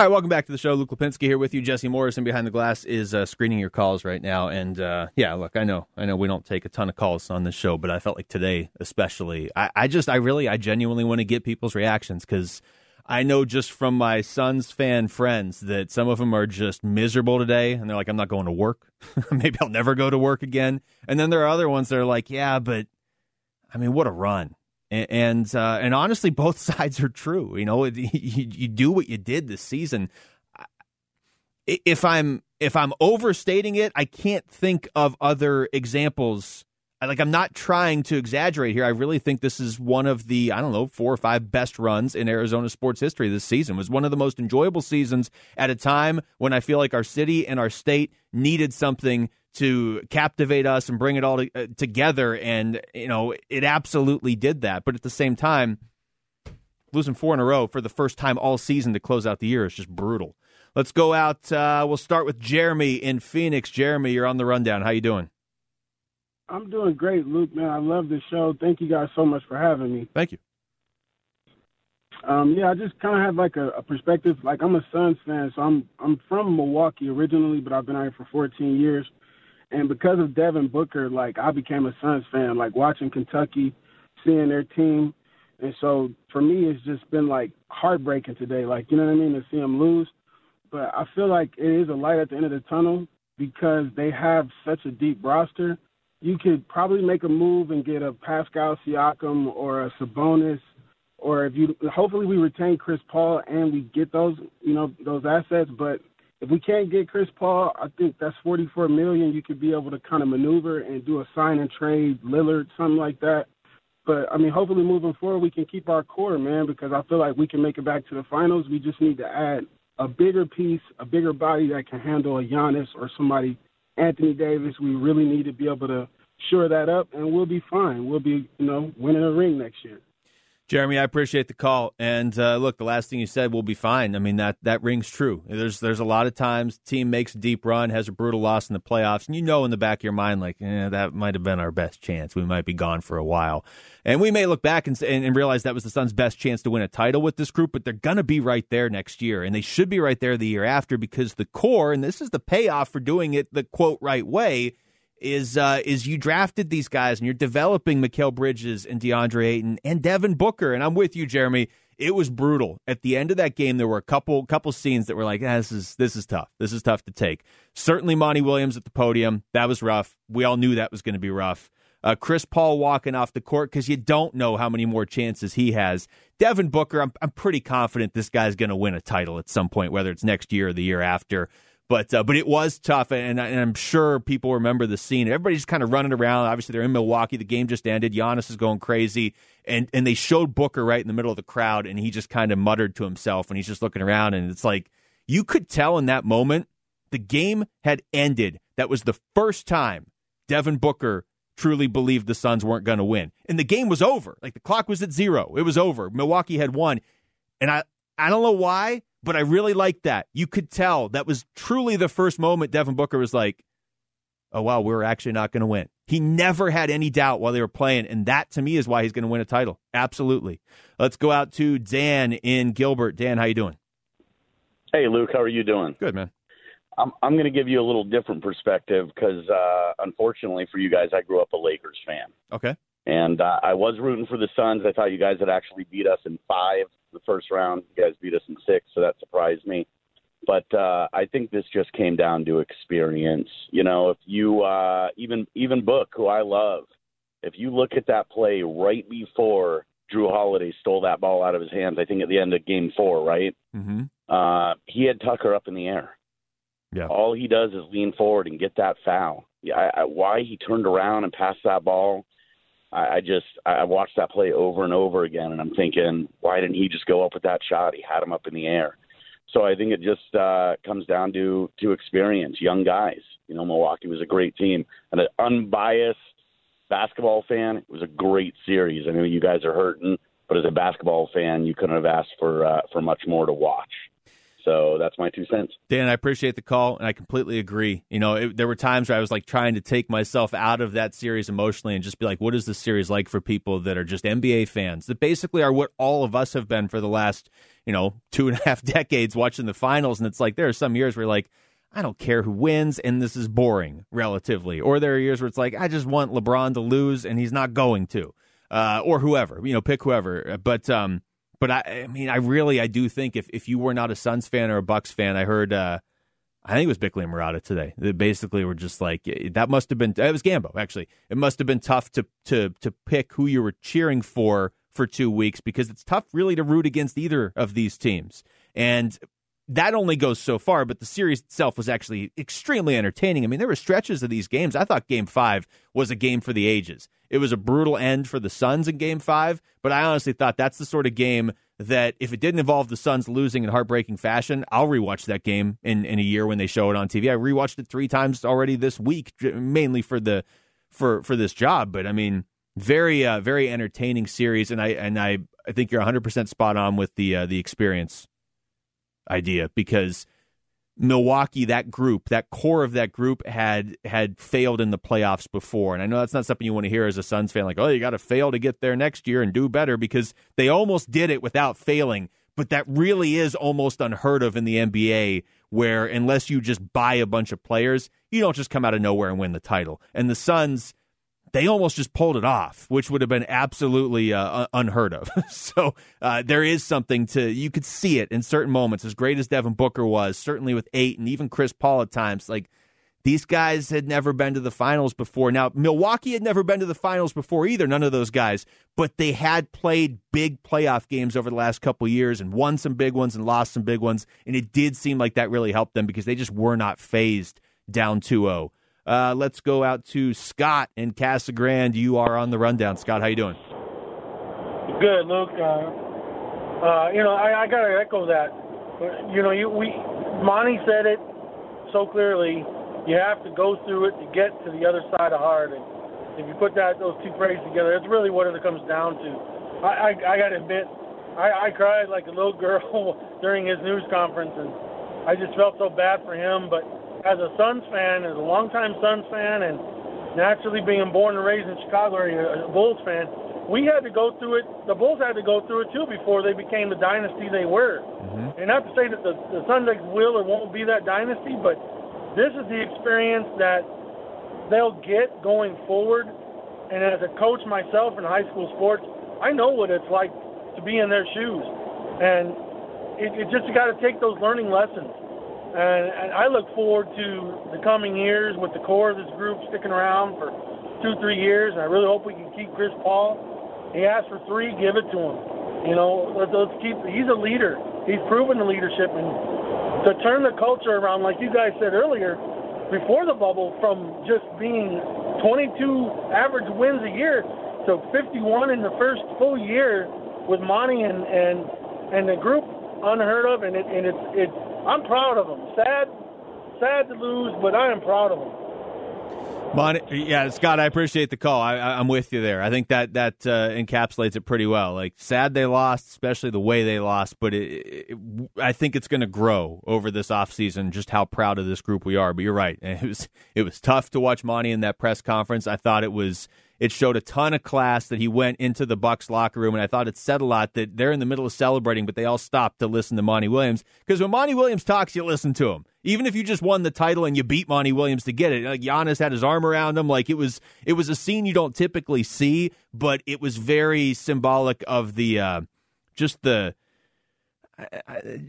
All right, welcome back to the show. Luke Lapinski here with you. Jesse Morrison behind the glass is uh, screening your calls right now. And uh, yeah, look, I know, I know we don't take a ton of calls on this show, but I felt like today, especially, I, I just, I really, I genuinely want to get people's reactions because I know just from my son's fan friends that some of them are just miserable today, and they're like, I'm not going to work. Maybe I'll never go to work again. And then there are other ones that are like, Yeah, but I mean, what a run and uh, and honestly, both sides are true. You know, you, you do what you did this season. If I'm if I'm overstating it, I can't think of other examples. Like I'm not trying to exaggerate here. I really think this is one of the I don't know four or five best runs in Arizona sports history this season. It was one of the most enjoyable seasons at a time when I feel like our city and our state needed something to captivate us and bring it all to, uh, together. And, you know, it absolutely did that. But at the same time, losing four in a row for the first time all season to close out the year is just brutal. Let's go out. Uh, we'll start with Jeremy in Phoenix. Jeremy, you're on the rundown. How you doing? I'm doing great, Luke. Man, I love the show. Thank you guys so much for having me. Thank you. Um, yeah, I just kind of have like a, a perspective. Like I'm a Suns fan, so I'm I'm from Milwaukee originally, but I've been out here for 14 years. And because of Devin Booker, like I became a Suns fan, like watching Kentucky, seeing their team. And so for me, it's just been like heartbreaking today. Like, you know what I mean? To see them lose. But I feel like it is a light at the end of the tunnel because they have such a deep roster. You could probably make a move and get a Pascal Siakam or a Sabonis, or if you hopefully we retain Chris Paul and we get those you know those assets. But if we can't get Chris Paul, I think that's 44 million. You could be able to kind of maneuver and do a sign and trade Lillard, something like that. But I mean, hopefully moving forward, we can keep our core, man, because I feel like we can make it back to the finals. We just need to add a bigger piece, a bigger body that can handle a Giannis or somebody, Anthony Davis. We really need to be able to shore that up, and we'll be fine. We'll be, you know, winning a ring next year. Jeremy, I appreciate the call. And uh, look, the last thing you said will be fine. I mean that that rings true. There's there's a lot of times team makes a deep run, has a brutal loss in the playoffs, and you know in the back of your mind like, eh, that might have been our best chance. We might be gone for a while, and we may look back and, and, and realize that was the Suns' best chance to win a title with this group. But they're gonna be right there next year, and they should be right there the year after because the core, and this is the payoff for doing it the quote right way is uh, is you drafted these guys and you're developing Mikal Bridges and DeAndre Ayton and Devin Booker. And I'm with you, Jeremy. It was brutal. At the end of that game, there were a couple couple scenes that were like, ah, this is this is tough. This is tough to take. Certainly, Monty Williams at the podium. That was rough. We all knew that was going to be rough. Uh, Chris Paul walking off the court because you don't know how many more chances he has. Devin Booker, I'm, I'm pretty confident this guy's going to win a title at some point, whether it's next year or the year after. But uh, but it was tough, and, and, I'm sure people remember the scene. Everybody's kind of running around. Obviously, they're in Milwaukee. The game just ended. Giannis is going crazy, and and they showed Booker right in the middle of the crowd, and he just kind of muttered to himself, and he's just looking around, and it's like you could tell in that moment the game had ended. That was the first time Devin Booker truly believed the Suns weren't going to win, and the game was over. Like the clock was at zero. It was over. Milwaukee had won, and I I don't know why but I really liked that. You could tell that was truly the first moment Devin Booker was like, oh, wow, we're actually not going to win. He never had any doubt while they were playing, and that to me is why he's going to win a title. Absolutely. Let's go out to Dan in Gilbert. Dan, how you doing? Hey, Luke, how are you doing? Good, man. I'm I'm going to give you a little different perspective because uh, unfortunately for you guys, I grew up a Lakers fan. Okay. And uh, I was rooting for the Suns. I thought you guys had actually beat us in five the first round. You guys beat us in six, so that surprised me. But uh, I think this just came down to experience. You know, if you uh, even even Book, who I love, if you look at that play right before Jrue Holiday stole that ball out of his hands, I think at the end of Game Four, right? Mm-hmm. Uh, he had Tucker up in the air. Yeah. All he does is lean forward and get that foul. Yeah, I, I, why he turned around and passed that ball I, I just I watched that play over and over again, and I'm thinking, why didn't he just go up with that shot? He had him up in the air. So I think it just uh, comes down to to experience, young guys. You know, Milwaukee was a great team, and an unbiased basketball fan. It was a great series. I know you guys are hurting, but as a basketball fan, you couldn't have asked for uh, for much more to watch. So that's my two cents. Dan, I appreciate the call, and I completely agree. You know, it, there were times where I was like trying to take myself out of that series emotionally and just be like, what is this series like for people that are just NBA fans that basically are what all of us have been for the last, you know, two and a half decades watching the finals. And it's like there are some years where like, I don't care who wins, and this is boring relatively. Or there are years where it's like, I just want LeBron to lose, and he's not going to, uh, or whoever, you know, pick whoever. But um, but I, I mean, I really, I do think if, if you were not a Suns fan or a Bucks fan, I heard, uh, I think it was Bickley and Marotta today. They basically were just like that must have been. It was Gambo actually. It must have been tough to to to pick who you were cheering for for two weeks because it's tough really to root against either of these teams. And that only goes so far, but the series itself was actually extremely entertaining. I mean, there were stretches of these games. I thought game five was a game for the ages. It was a brutal end for the Suns in game five, but I honestly thought that's the sort of game that if it didn't involve the Suns losing in heartbreaking fashion, I'll rewatch that game in, in a year when they show it on TV. I rewatched it three times already this week, mainly for the for for this job. But I mean, very uh, very entertaining series, and I and I I think you're 100 percent spot on with the uh, the experience idea because Milwaukee, that group, that core of that group had had failed in the playoffs before. And I know that's not something you want to hear as a Suns fan, like, oh, you got to fail to get there next year and do better because they almost did it without failing. But that really is almost unheard of in the NBA, where unless you just buy a bunch of players, you don't just come out of nowhere and win the title. And the Suns they almost just pulled it off, which would have been absolutely uh, unheard of. so uh, there is something to you could see it in certain moments. As great as Devin Booker was, certainly with Ayton, and even Chris Paul at times, like these guys had never been to the finals before. Now Milwaukee had never been to the finals before either. None of those guys, but they had played big playoff games over the last couple years and won some big ones and lost some big ones, and it did seem like that really helped them because they just were not phased down 2-0 uh, let's go out to Scott in Casa Grande. You are on the rundown. Scott, how you doing? Good, Luke. Uh, uh, you know, I, I got to echo that. You know, you, we Monty said it so clearly. You have to go through it to get to the other side of hard. And if you put that those two phrases together, it's really what it comes down to. I, I, I got to admit, I, I cried like a little girl during his news conference, and I just felt so bad for him. But as a Suns fan, as a longtime Suns fan, and naturally being born and raised in Chicago area, a Bulls fan, we had to go through it. The Bulls had to go through it too before they became the dynasty they were. Mm-hmm. And not to say that the, the Suns will or won't be that dynasty, but this is the experience that they'll get going forward. And as a coach myself in high school sports, I know what it's like to be in their shoes. And it, it just got to take those learning lessons and, and I look forward to the coming years with the core of this group sticking around for two, three years. And I really hope we can keep Chris Paul. He asked for three, give it to him. You know, let's, let's keep. He's a leader. He's proven the leadership, and to turn the culture around, like you guys said earlier, before the bubble, from just being 22 average wins a year to 51 in the first full year with Monty and and and the group, unheard of, and it and it's it's I'm proud of them. Sad, sad to lose, but I am proud of them. Mon- yeah, Scott, I appreciate the call. I, am with you there. I think that that uh, encapsulates it pretty well. Like sad they lost, especially the way they lost, but it, it, I think it's going to grow over this offseason just how proud of this group we are. But you're right. It was it was tough to watch Monty in that press conference. I thought it was it showed a ton of class that he went into the Bucks locker room, and I thought it said a lot that they're in the middle of celebrating, but they all stopped to listen to Monty Williams because when Monty Williams talks, you listen to him. Even if you just won the title and you beat Monty Williams to get it, like Giannis had his arm around him, like it was it was a scene you don't typically see, but it was very symbolic of the uh, just the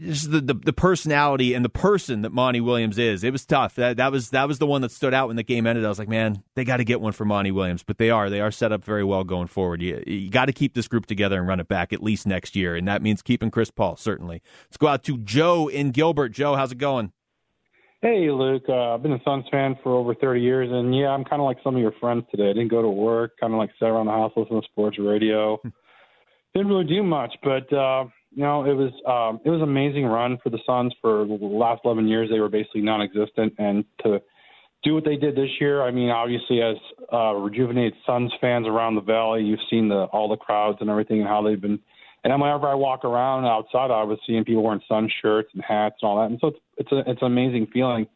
just the, the, the personality and the person that Monty Williams is. It was tough. That that was that was the one that stood out when the game ended. I was like, man, they got to get one for Monty Williams, but they are they are set up very well going forward. You, you got to keep this group together and run it back at least next year, and that means keeping Chris Paul certainly. Let's go out to Joe in Gilbert. Joe, how's it going? Hey, Luke. Uh, I've been a Suns fan for over 30 years, and yeah, I'm kind of like some of your friends today. I didn't go to work, kind of like sat around the house listening to sports radio. didn't really do much, but. uh you know, it was um, it was an amazing run for the Suns for the last 11 years. They were basically non-existent, and to do what they did this year, I mean, obviously as uh, rejuvenated Suns fans around the valley, you've seen the all the crowds and everything and how they've been And whenever I walk around outside, I was seeing people wearing sun shirts and hats and all that. And so it's it's a, it's an amazing feeling.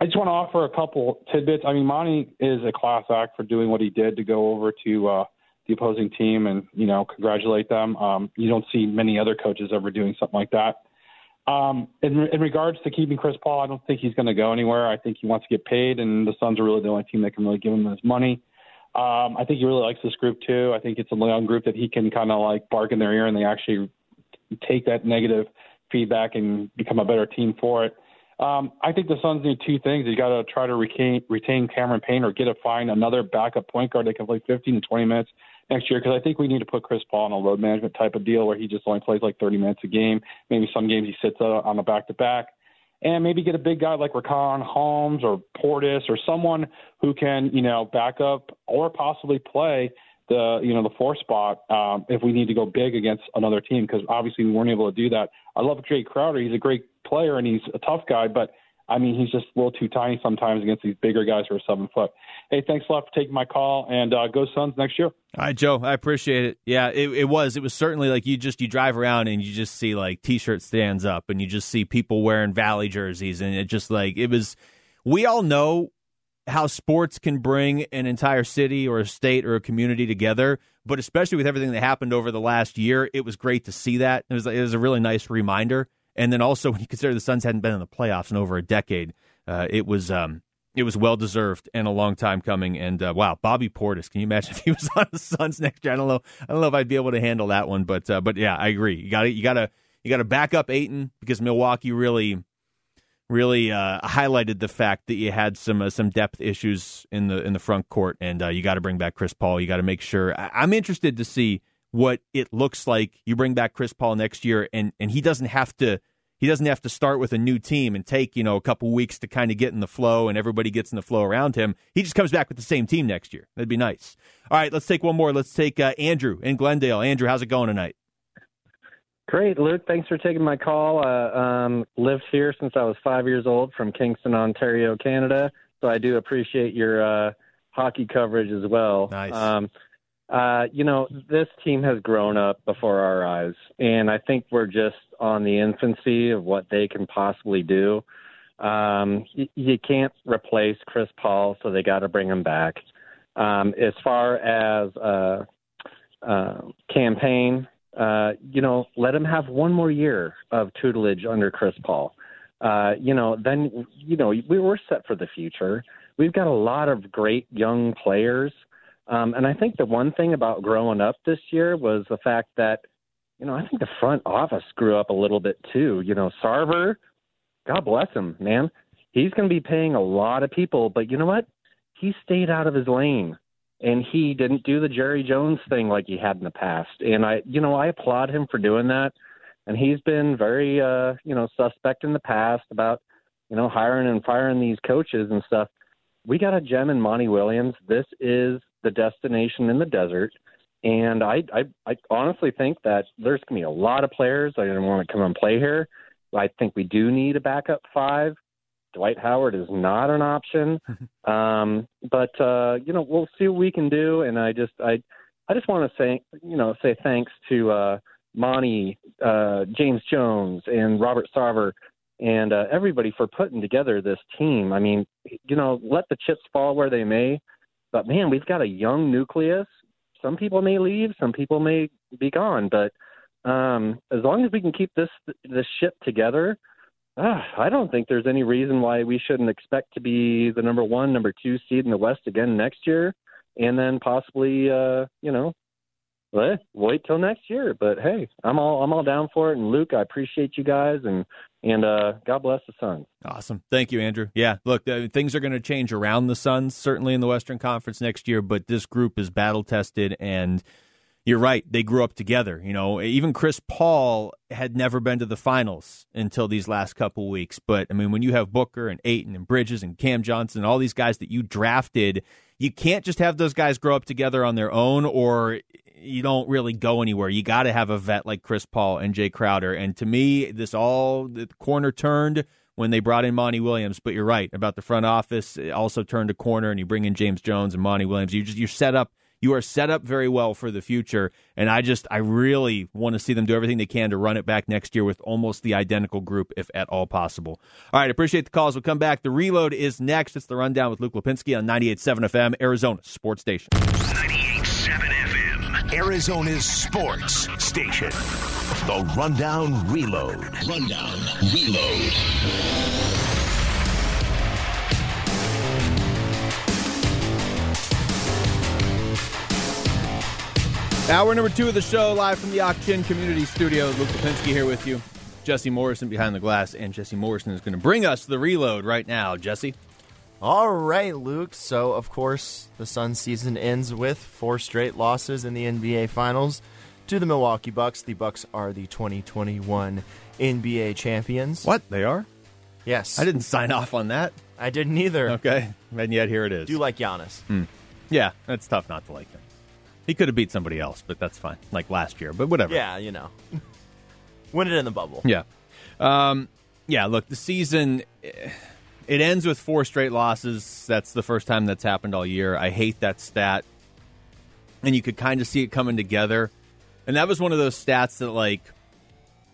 I just want to offer a couple tidbits. I mean, Monty is a class act for doing what he did to go over to uh, the opposing team and you know congratulate them. Um, you don't see many other coaches ever doing something like that. Um, in, in regards to keeping Chris Paul, I don't think he's going to go anywhere. I think he wants to get paid, and the Suns are really the only team that can really give him his money. Um, I think he really likes this group too. I think it's a young group that he can kind of like bark in their ear, and they actually take that negative feedback and become a better team for it. Um, I think the Suns need two things. You got to try to retain, retain Cameron Payne or get a find another backup point guard that can play 15 to 20 minutes next year because I think we need to put Chris Paul on a load management type of deal where he just only plays like 30 minutes a game. Maybe some games he sits on a back to back. And maybe get a big guy like Richaun Holmes or Portis or someone who can, you know, back up or possibly play the, you know, the four spot um, if we need to go big against another team because obviously we weren't able to do that. I love Jae Crowder; he's a great player and he's a tough guy, but I mean, he's just a little too tiny sometimes against these bigger guys who are seven foot. Hey, thanks a lot for taking my call, and uh, go Suns next year. All right, Joe, I appreciate it. Yeah, it, it was. It was certainly like you just you drive around and you just see like t-shirt stands up, and you just see people wearing Valley jerseys, and it just like it was. We all know how sports can bring an entire city or a state or a community together, but especially with everything that happened over the last year, it was great to see that. It was it was a really nice reminder and then also, when you consider the Suns hadn't been in the playoffs in over a decade, uh, it was um, it was well deserved and a long time coming. And uh, wow, Bobby Portis, can you imagine if he was on the Suns next year? I don't know. I don't know if I'd be able to handle that one, but uh, but yeah, I agree. You got to you got to you got to back up Ayton because Milwaukee really really uh, highlighted the fact that you had some uh, some depth issues in the in the front court, and uh, you got to bring back Chris Paul. You got to make sure. I- I'm interested to see what it looks like. You bring back Chris Paul next year, and and he doesn't have to he doesn't have to start with a new team and take you know a couple weeks to kind of get in the flow, and everybody gets in the flow around him. He just comes back with the same team next year. That'd be nice. All right, let's take one more. Let's take uh, Andrew in Glendale. Andrew, how's it going tonight? Great, Luke. Thanks for taking my call. Uh, um, lived here since I was five years old from Kingston, Ontario, Canada. So I do appreciate your uh, hockey coverage as well. Nice. Um, uh, you know, this team has grown up before our eyes, and I think we're just on the infancy of what they can possibly do. Um, you, you can't replace Chris Paul, so they got to bring him back. Um, as far as uh, uh, Cam Payne, uh, you know, let him have one more year of tutelage under Chris Paul. Uh, you know, then you know we were set for the future. We've got a lot of great young players um, and I think the one thing about growing up this year was the fact that, you know, I think the front office grew up a little bit too. You know, Sarver, God bless him, man. He's going to be paying a lot of people, but you know what? He stayed out of his lane and he didn't do the Jerry Jones thing like he had in the past. And I, you know, I applaud him for doing that. And he's been very, uh, you know, suspect in the past about, you know, hiring and firing these coaches and stuff. We got a gem in Monty Williams. This is the destination in the desert. And I, I, I honestly think that there's going to be a lot of players that are going to want to come and play here. I think we do need a backup five. Dwight Howard is not an option. um, but uh, you know, we'll see what we can do. And I just, I, I just want to say, you know, say thanks to uh, Monty, uh, James Jones, and Robert Sarver, and uh, everybody for putting together this team. I mean, you know, let the chips fall where they may. But man, we've got a young nucleus. Some people may leave, some people may be gone, but um, as long as we can keep this this ship together, uh, I don't think there's any reason why we shouldn't expect to be the number one, number two seed in the West again next year, and then possibly, uh, you know, well, wait till next year. But hey, I'm all I'm all down for it. And Luke, I appreciate you guys, and and uh, God bless the Suns. Awesome, thank you, Andrew. Yeah, look, uh, things are going to change around the Suns certainly in the Western Conference next year, but this group is battle tested and. You're right. They grew up together. You know, even Chris Paul had never been to the finals until these last couple weeks. But I mean, when you have Booker and Ayton and Bridges and Cam Johnson and all these guys that you drafted, you can't just have those guys grow up together on their own, or you don't really go anywhere. You got to have a vet like Chris Paul and Jae Crowder. And to me, this all the corner turned when they brought in Monty Williams. But you're right about the front office. It also turned a corner, and you bring in James Jones and Monty Williams. You just you're set up. You are set up very well for the future, and I just I really want to see them do everything they can to run it back next year with almost the identical group, if at all possible. All right, appreciate the calls. We'll come back. The reload is next. It's the rundown with Luke Lapinski on 98.7 FM, Arizona Sports Station. 98.7 FM, Arizona's sports station. The Rundown Reload. Rundown Reload. Hour number two of the show, live from the Auction Community Studio. Luke Lapinski here with you. Jesse Morrison behind the glass, and Jesse Morrison is going to bring us the reload right now. Jesse? All right, Luke. So, of course, the Sun season ends with four straight losses in the NBA Finals to the Milwaukee Bucks. The Bucks are the 2021 NBA champions. What? They are? Yes. I didn't sign off on that. I didn't either. Okay. And yet here it is. Do you like Giannis? Yeah, that's tough not to like him. He could have beat somebody else, but that's fine. Like last year, but whatever. Yeah, you know. Win it in the bubble. Yeah. Um, yeah, look, the season eh, it ends with four straight losses. That's the first time that's happened all year. I hate that stat. And you could kind of see it coming together. And that was one of those stats that like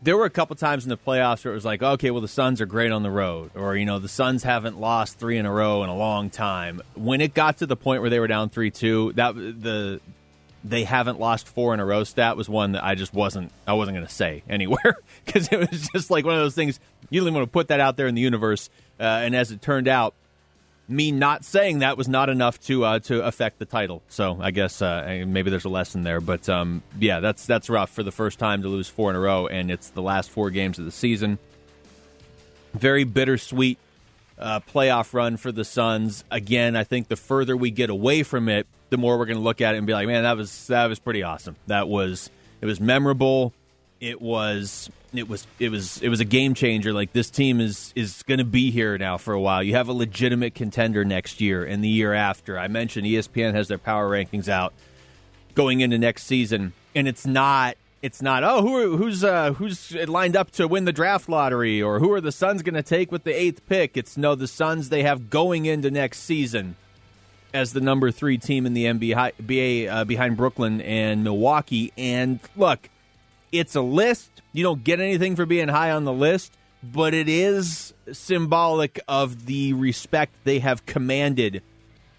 there were a couple times in the playoffs where it was like, okay, well the Suns are great on the road or you know, the Suns haven't lost 3 in a row in a long time. When it got to the point where they were down 3-2, that the they haven't lost four in a row stat was one that I just wasn't I wasn't going to say anywhere because it was just like one of those things you don't even want to put that out there in the universe. Uh, and as it turned out, me not saying that was not enough to uh, to affect the title. So I guess uh, maybe there's a lesson there. But um, yeah, that's that's rough for the first time to lose four in a row, and it's the last four games of the season. Very bittersweet uh, playoff run for the Suns. Again, I think the further we get away from it, the more we're going to look at it and be like, man, that was that was pretty awesome. That was it was memorable. It was it was it was it was a game changer. Like this team is is going to be here now for a while. You have a legitimate contender next year and the year after. I mentioned ESPN has their power rankings out going into next season, and it's not it's not oh who who's uh, who's lined up to win the draft lottery or who are the Suns going to take with the eighth pick. It's no the Suns they have going into next season as the number three team in the NBA uh, behind Brooklyn and Milwaukee. And look, it's a list. You don't get anything for being high on the list, but it is symbolic of the respect they have commanded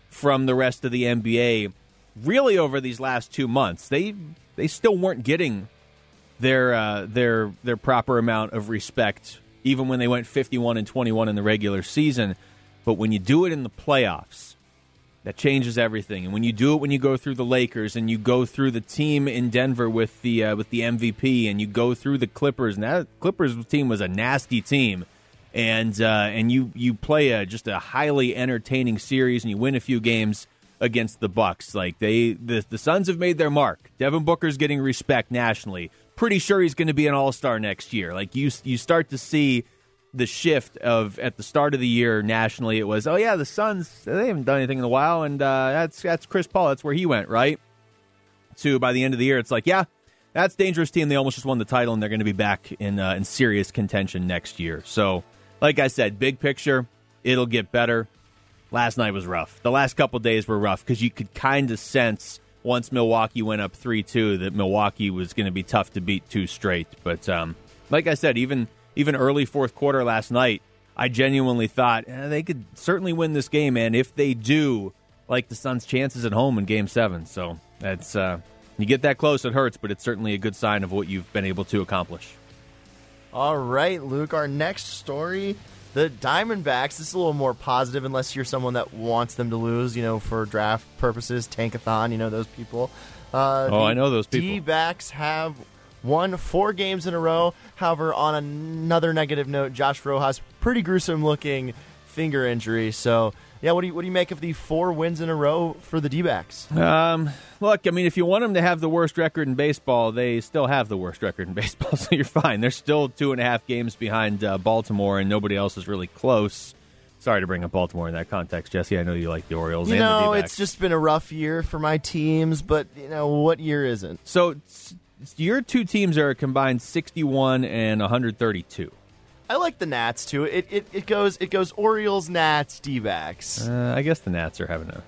from the rest of the NBA really over these last two months. They they still weren't getting their uh, their their proper amount of respect even when they went 51 and 21 in the regular season. But when you do it in the playoffs, that changes everything. And when you do it, when you go through the Lakers and you go through the team in Denver with the uh, with the MVP, and you go through the Clippers, and that Clippers team was a nasty team, and uh, and you you play a just a highly entertaining series, and you win a few games against the Bucks. Like they the the Suns have made their mark. Devin Booker's getting respect nationally. Pretty sure he's going to be an All Star next year. Like you you start to see the shift of at the start of the year nationally it was oh yeah the Suns they haven't done anything in a while and uh, that's that's Chris Paul. That's where he went right? To by the end of the year it's like yeah that's dangerous team. They almost just won the title and they're going to be back in uh, in serious contention next year. So like I said big picture it'll get better. Last night was rough. The last couple days were rough because you could kind of sense once Milwaukee went up three two that Milwaukee was going to be tough to beat two straight. But um, like I said even even early fourth quarter last night, I genuinely thought eh, they could certainly win this game, and if they do, like the Suns' chances at home in Game Seven. So that's uh, you get that close, it hurts, but it's certainly a good sign of what you've been able to accomplish. All right, Luke. Our next story, the Diamondbacks. This is a little more positive, unless you're someone that wants them to lose. You know, for draft purposes, tankathon. You know those people. Uh, Oh, I know those people. D-backs have won four games in a row. However, on another negative note, Josh Rojas pretty gruesome looking finger injury. So, yeah, what do you what do you make of the four wins in a row for the D-backs? Um, look, I mean, if you want them to have the worst record in baseball, they still have the worst record in baseball, so you're fine. They're still two and a half games behind uh, Baltimore, and nobody else is really close. Sorry to bring up Baltimore in that context, Jesse. I know you like the Orioles You know, it's just been a rough year for my teams, but you know what year isn't? So your two teams are combined 61 and 132. I like the Nats too. It it, it goes it goes Orioles, Nats, D-backs. Uh, I guess the Nats are having a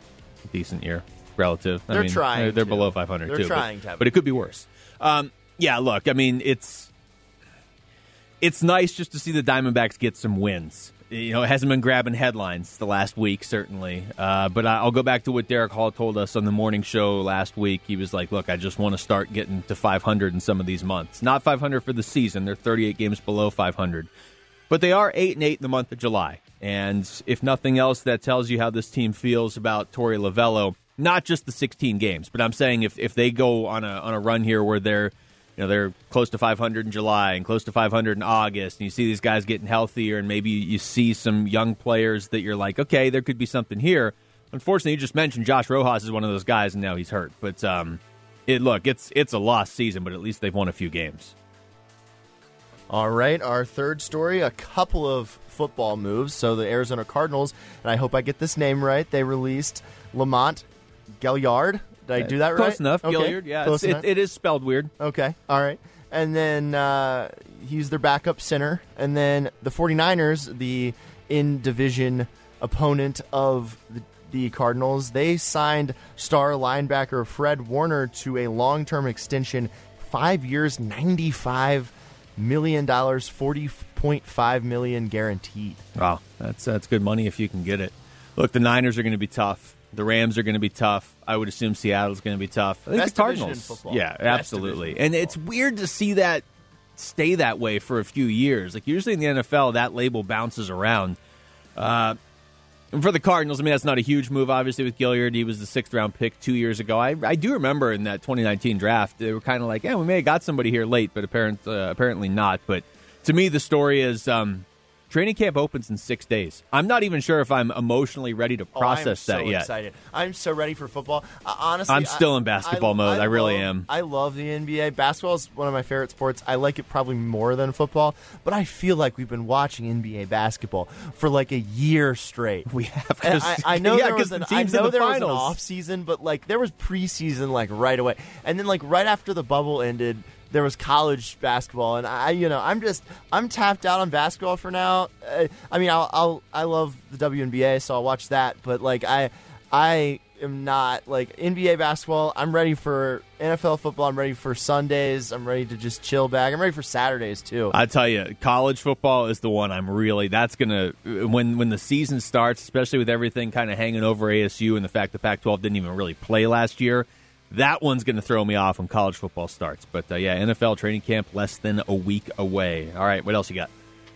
decent year. relative. I They're mean, trying They're, they're to. below 500 They're too. but- trying to have but it could be worse. Um, yeah, look, I mean, it's it's nice just to see the Diamondbacks get some wins. You know, it hasn't been grabbing headlines the last week, certainly. Uh, but I'll go back to what Derrick Hall told us on the morning show last week. He was like, "Look, I just want to start getting to 500 in some of these months. Not 500 for the season; they're 38 games below 500, but they are eight and eight in the month of July. And if nothing else, that tells you how this team feels about Torey Lovullo. Not just the 16 games, but I'm saying if if they go on a on a run here where they're you know they're close to 500 in July and close to 500 in August, and you see these guys getting healthier, and maybe you see some young players that you're like, okay, there could be something here. Unfortunately, you just mentioned Josh Rojas is one of those guys, and now he's hurt. But um, it look, it's it's a lost season, but at least they've won a few games. All right, our third story, a couple of football moves. So the Arizona Cardinals, and I hope I get this name right, they released Lamont Gaillard. Did I do that right? Close enough, Okay. Gilliard. Yeah, Close it's- enough. it, it is spelled weird. Okay. All right. And then uh, he's their backup center. And then the 49ers, the in division opponent of the, the Cardinals, they signed star linebacker Fred Warner to a long term extension, five years, $95 million, 40.5 million guaranteed. Wow, that's that's good money if you can get it. Look, the Niners are going to be tough. The Rams are going to be tough. I would assume Seattle's going to be tough. I think Best the Cardinals, yeah, Best absolutely. And it's weird to see that stay that way for a few years. Like usually in the NFL, that label bounces around. Uh, and for the Cardinals, I mean that's not a huge move. Obviously, with Gilliard, he was the sixth round pick two years ago. I, I do remember in that 2019 draft, they were kind of like, yeah, we may have got somebody here late, but apparent, uh, apparently not. But to me, the story is um, training camp opens in six days. I'm not even sure if I'm emotionally ready to process oh, I'm that so yet. Excited! I'm so ready for football. Uh, honestly, I'm still I- in basketball mode. I really love- am. I love the NBA. Basketball is one of my favorite sports. I like it probably more than football, but I feel like we've been watching NBA basketball for like a year straight. We have. I, I know yeah, there was an, the teams I know in the there was an finals. off season, but like there was preseason like right away, and then like right after the bubble ended, there was college basketball, and I you know I'm just I'm tapped out on basketball for now. Uh, I mean I'll, I'll I love the WNBA, so I'll watch that, but like I I am not like NBA basketball. I'm ready for NFL football. I'm ready for Sundays. I'm ready to just chill back. I'm ready for Saturdays too. I tell you, college football is the one I'm really. That's gonna when when the season starts, especially with everything kind of hanging over ASU and the fact the Pac-12 didn't even really play last year. That one's going to throw me off when college football starts. But uh, yeah, NFL training camp less than a week away. All right, what else you got?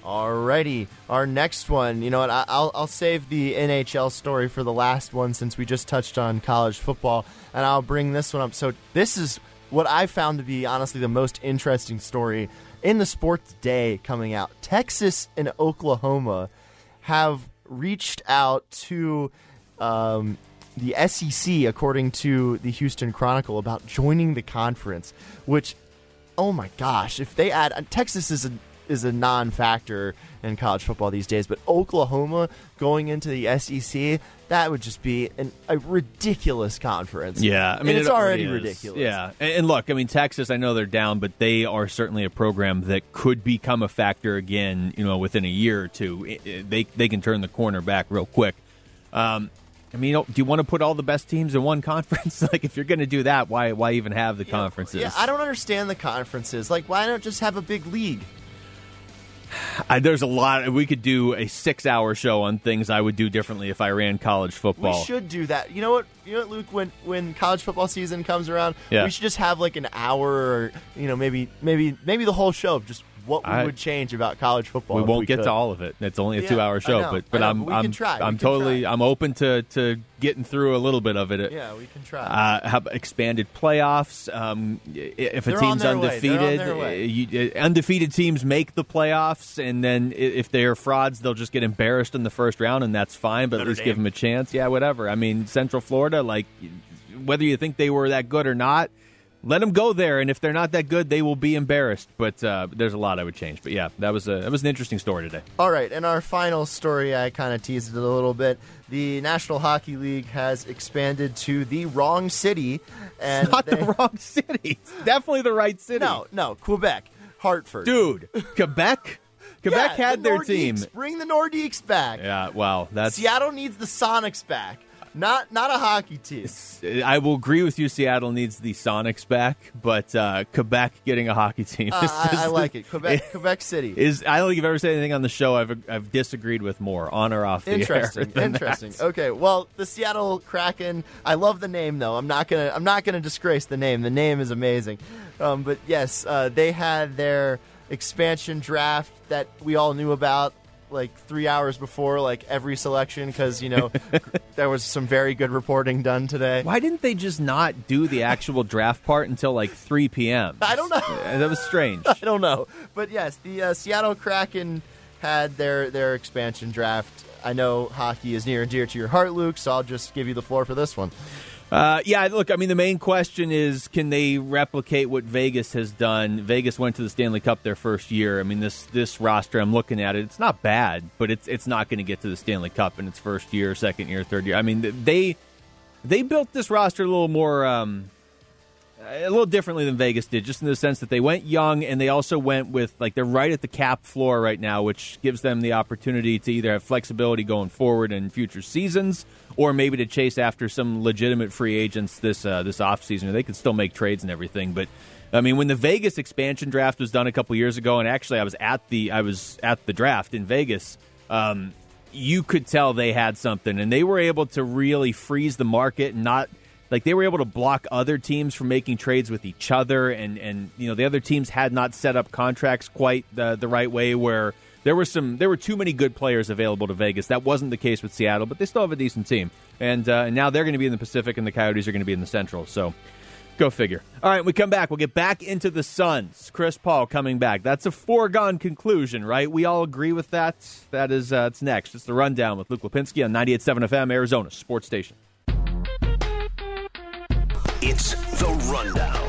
Alrighty, our next one. You know what? I'll I'll save the NHL story for the last one since we just touched on college football, and I'll bring this one up. So this is what I found to be honestly the most interesting story in the sports day coming out. Texas and Oklahoma have reached out to um, the SEC, according to the Houston Chronicle, about joining the conference. Which, oh my gosh, if they add uh, Texas is a is a non-factor in college football these days, but Oklahoma going into the SEC, that would just be an, a ridiculous conference. Yeah, I mean And it's it already is. ridiculous. Yeah, and, and look, I mean Texas. I know they're down, but they are certainly a program that could become a factor again. You know, within a year or two, I- I- they they can turn the corner back real quick. Um, I mean, do you want to put all the best teams in one conference? like, if you're going to do that, why why even have the conferences? Yeah, I don't understand the conferences. Like, why not just have a big league? I, there's a lot. We could do a six-hour show on things I would do differently if I ran college football. We should do that. You know what? You know what, Luke? When when college football season comes around, Yeah. we should just have like an hour, or you know, maybe maybe maybe the whole show just what we I- would change about college football. we won't get could. to all of it. It's only a Yeah, two-hour show, know, but but I know, I'm but I'm try. I'm totally try. I'm open to to getting through a little bit of it. Yeah, we can try. Uh, have expanded playoffs. Um, if a They're on team's their way. They're on undefeated, their way. uh, you, uh, undefeated teams make the playoffs, and then if they're frauds, they'll just get embarrassed in the first round, and that's fine. But at least Dame. give them a chance. Yeah, whatever. I mean, Central Florida, like whether you think they were that good or not. Let them go there, and if they're not that good, they will be embarrassed. But uh, there's a lot I would change. But yeah, that was a that was an interesting story today. All right, and our final story, I kind of teased it a little bit. The National Hockey League has expanded to the wrong city, and Not they- the wrong city. It's definitely the right city. no, no, Quebec, Hartford, dude, Quebec. Quebec Yeah, had the their Nordiques. team. Bring the Nordiques back. Yeah, wow, that's Seattle needs the Sonics back. Not not a hockey team. I will agree with you. Seattle needs the Sonics back, but uh, Quebec getting a hockey team. Uh, is I, I like it. Quebec, Quebec City. Is I don't think you've ever said anything on the show I've I've disagreed with more on or off the Interesting. air. Interesting. that. Okay. Well, the Seattle Kraken. I love the name though. I'm not gonna. I'm not gonna disgrace the name. The name is amazing. Um, but yes, uh, they had their expansion draft that we all knew about like three hours before like every selection because you know there was some very good reporting done today. Why didn't they just not do the actual draft part until like 3 p.m.? I don't know. That was strange. I don't know. But yes, the uh, Seattle Kraken had their their expansion draft. I know hockey is near and dear to your heart, Luke, so I'll just give you the floor for this one. Uh, yeah, look, I mean, the main question is can they replicate what Vegas has done? Vegas went to the Stanley Cup their first year. I mean, this this roster, I'm looking at it, it's not bad, but it's it's not going to get to the Stanley Cup in its first year, second year, third year. I mean, they they built this roster a little more. Um, a little differently than Vegas did, just in the sense that they went young and they also went with like they're right at the cap floor right now, which gives them the opportunity to either have flexibility going forward in future seasons, or maybe to chase after some legitimate free agents this uh, this offseason. They could still make trades and everything, but I mean, when the Vegas expansion draft was done a couple years ago, and actually I was at the I was at the draft in Vegas. Um, you could tell they had something, and they were able to really freeze the market and not like they were able to block other teams from making trades with each other and and you know the other teams had not set up contracts quite the, the right way where there were some there were too many good players available to Vegas. That wasn't the case with Seattle but they still have a decent team. And uh, now they're going to be in the Pacific and the Coyotes are going to be in the Central so go figure. All right we come back. We'll get back into the Suns. Chris Paul coming back. That's a foregone conclusion right? We all agree with that? That is uh, it's next. It's the rundown with Luke Lapinski on 98.7 FM Arizona Sports Station It's The Rundown.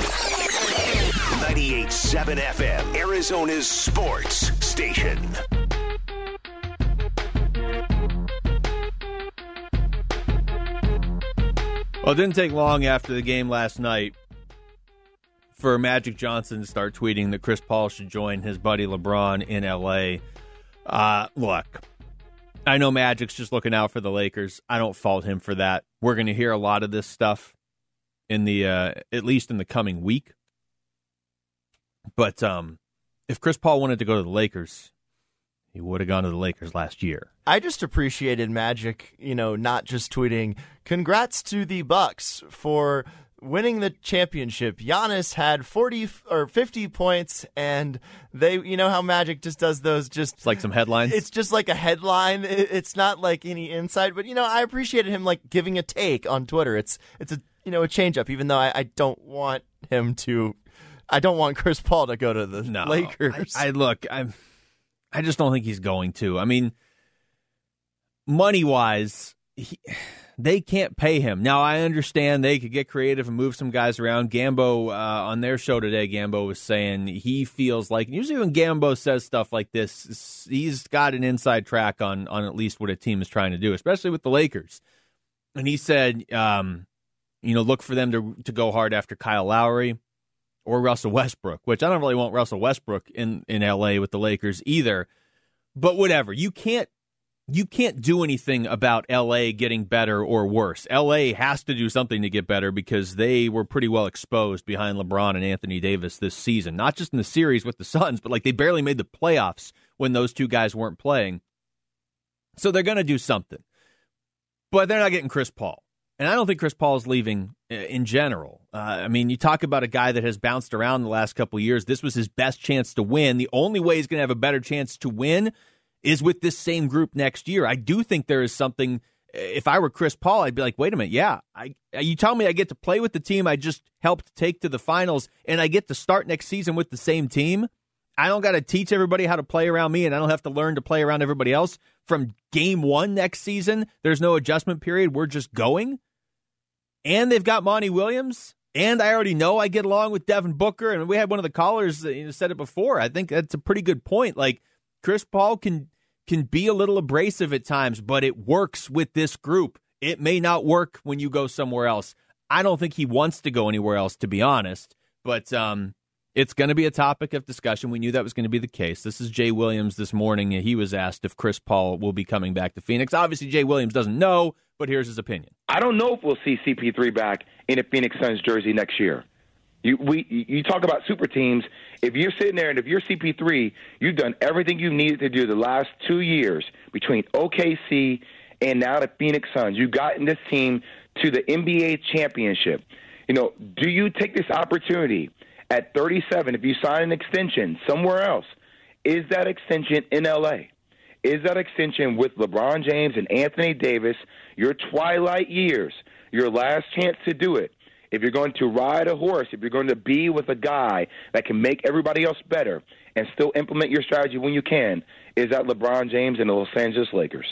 98.7 FM, Arizona's sports station. Well, it didn't take long after the game last night for Magic Johnson to start tweeting that Chris Paul should join his buddy LeBron in LA. Uh, look, I know Magic's just looking out for the Lakers. I don't fault him for that. We're going to hear a lot of this stuff in the uh, at least in the coming week. But um, if Chris Paul wanted to go to the Lakers, he would have gone to the Lakers last year. I just appreciated Magic, you know, not just tweeting, "Congrats to the Bucks for winning the championship." Giannis had 40 or 50 points and they, you know how Magic just does those just It's like some headlines. It's just like a headline. It's not like any insight, but you know, I appreciated him like giving a take on Twitter. It's it's a you know a change up, even though I, I don't want him to. I don't want Chris Paul to go to the no, Lakers. I, I look, I, I just don't think he's going to. I mean, money wise, he, they can't pay him. Now I understand they could get creative and move some guys around. Gambo uh, on their show today, Gambo was saying he feels like usually when Gambo says stuff like this, he's got an inside track on on at least what a team is trying to do, especially with the Lakers. And he said, um, you know, look for them to to go hard after Kyle Lowry or Russell Westbrook, which I don't really want Russell Westbrook in in LA with the Lakers either. But whatever, you can't you can't do anything about LA getting better or worse. LA has to do something to get better because they were pretty well exposed behind LeBron and Anthony Davis this season. Not just in the series with the Suns, but like they barely made the playoffs when those two guys weren't playing. So they're going to do something. But they're not getting Chris Paul. And I don't think Chris Paul is leaving uh, in general. Uh, I mean, you talk about a guy that has bounced around the last couple years. This was his best chance to win. The only way he's going to have a better chance to win is with this same group next year. I do think there is something. If I were Chris Paul, I'd be like, wait a minute, yeah, I, you tell me I get to play with the team I just helped take to the finals, and I get to start next season with the same team. I don't got to teach everybody how to play around me, and I don't have to learn to play around everybody else from game one next season. There's no adjustment period. We're just going. And they've got Monty Williams. And I already know I get along with Devin Booker. And we had one of the callers that, you know, said it before. I think that's a pretty good point. Like Chris Paul can can be a little abrasive at times, but it works with this group. It may not work when you go somewhere else. I don't think he wants to go anywhere else, to be honest. But um, It's going to be a topic of discussion. We knew that was going to be the case. This is Jay Williams this morning. He was asked if Chris Paul will be coming back to Phoenix. Obviously, Jay Williams doesn't know, but here's his opinion. I don't know if we'll see CP3 back in a Phoenix Suns jersey next year. You we you talk about super teams. If you're sitting there and if you're CP3, you've done everything you needed to do the last two years between OKC and now the Phoenix Suns. You've gotten this team to the NBA championship. You know, do you take this opportunity at 37 if you sign an extension somewhere else? Is that extension in LA? Is that extension with LeBron James and Anthony Davis, your twilight years, your last chance to do it? If you're going to ride a horse, if you're going to be with a guy that can make everybody else better and still implement your strategy when you can, is that LeBron James and the Los Angeles Lakers?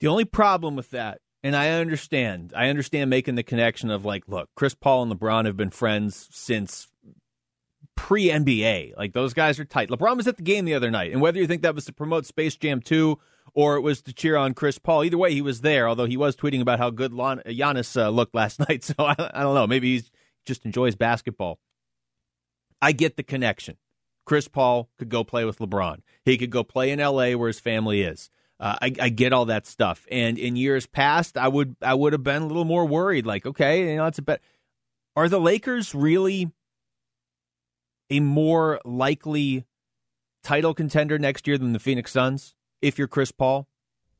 The only problem with that, and I understand, I understand making the connection of like, look, Chris Paul and LeBron have been friends since pre NBA. Like those guys are tight. LeBron was at the game the other night, and whether you think that was to promote Space Jam 2 or it was to cheer on Chris Paul, either way, he was there. Although he was tweeting about how good Lon- Giannis uh, looked last night, so I, I don't know. Maybe he just enjoys basketball. I get the connection. Chris Paul could go play with LeBron. He could go play in LA where his family is. Uh, I, I, get all that stuff. And in years past, I would I would have been a little more worried. Like, okay, you know, it's a bet. Are the Lakers really a more likely title contender next year than the Phoenix Suns? If you're Chris Paul,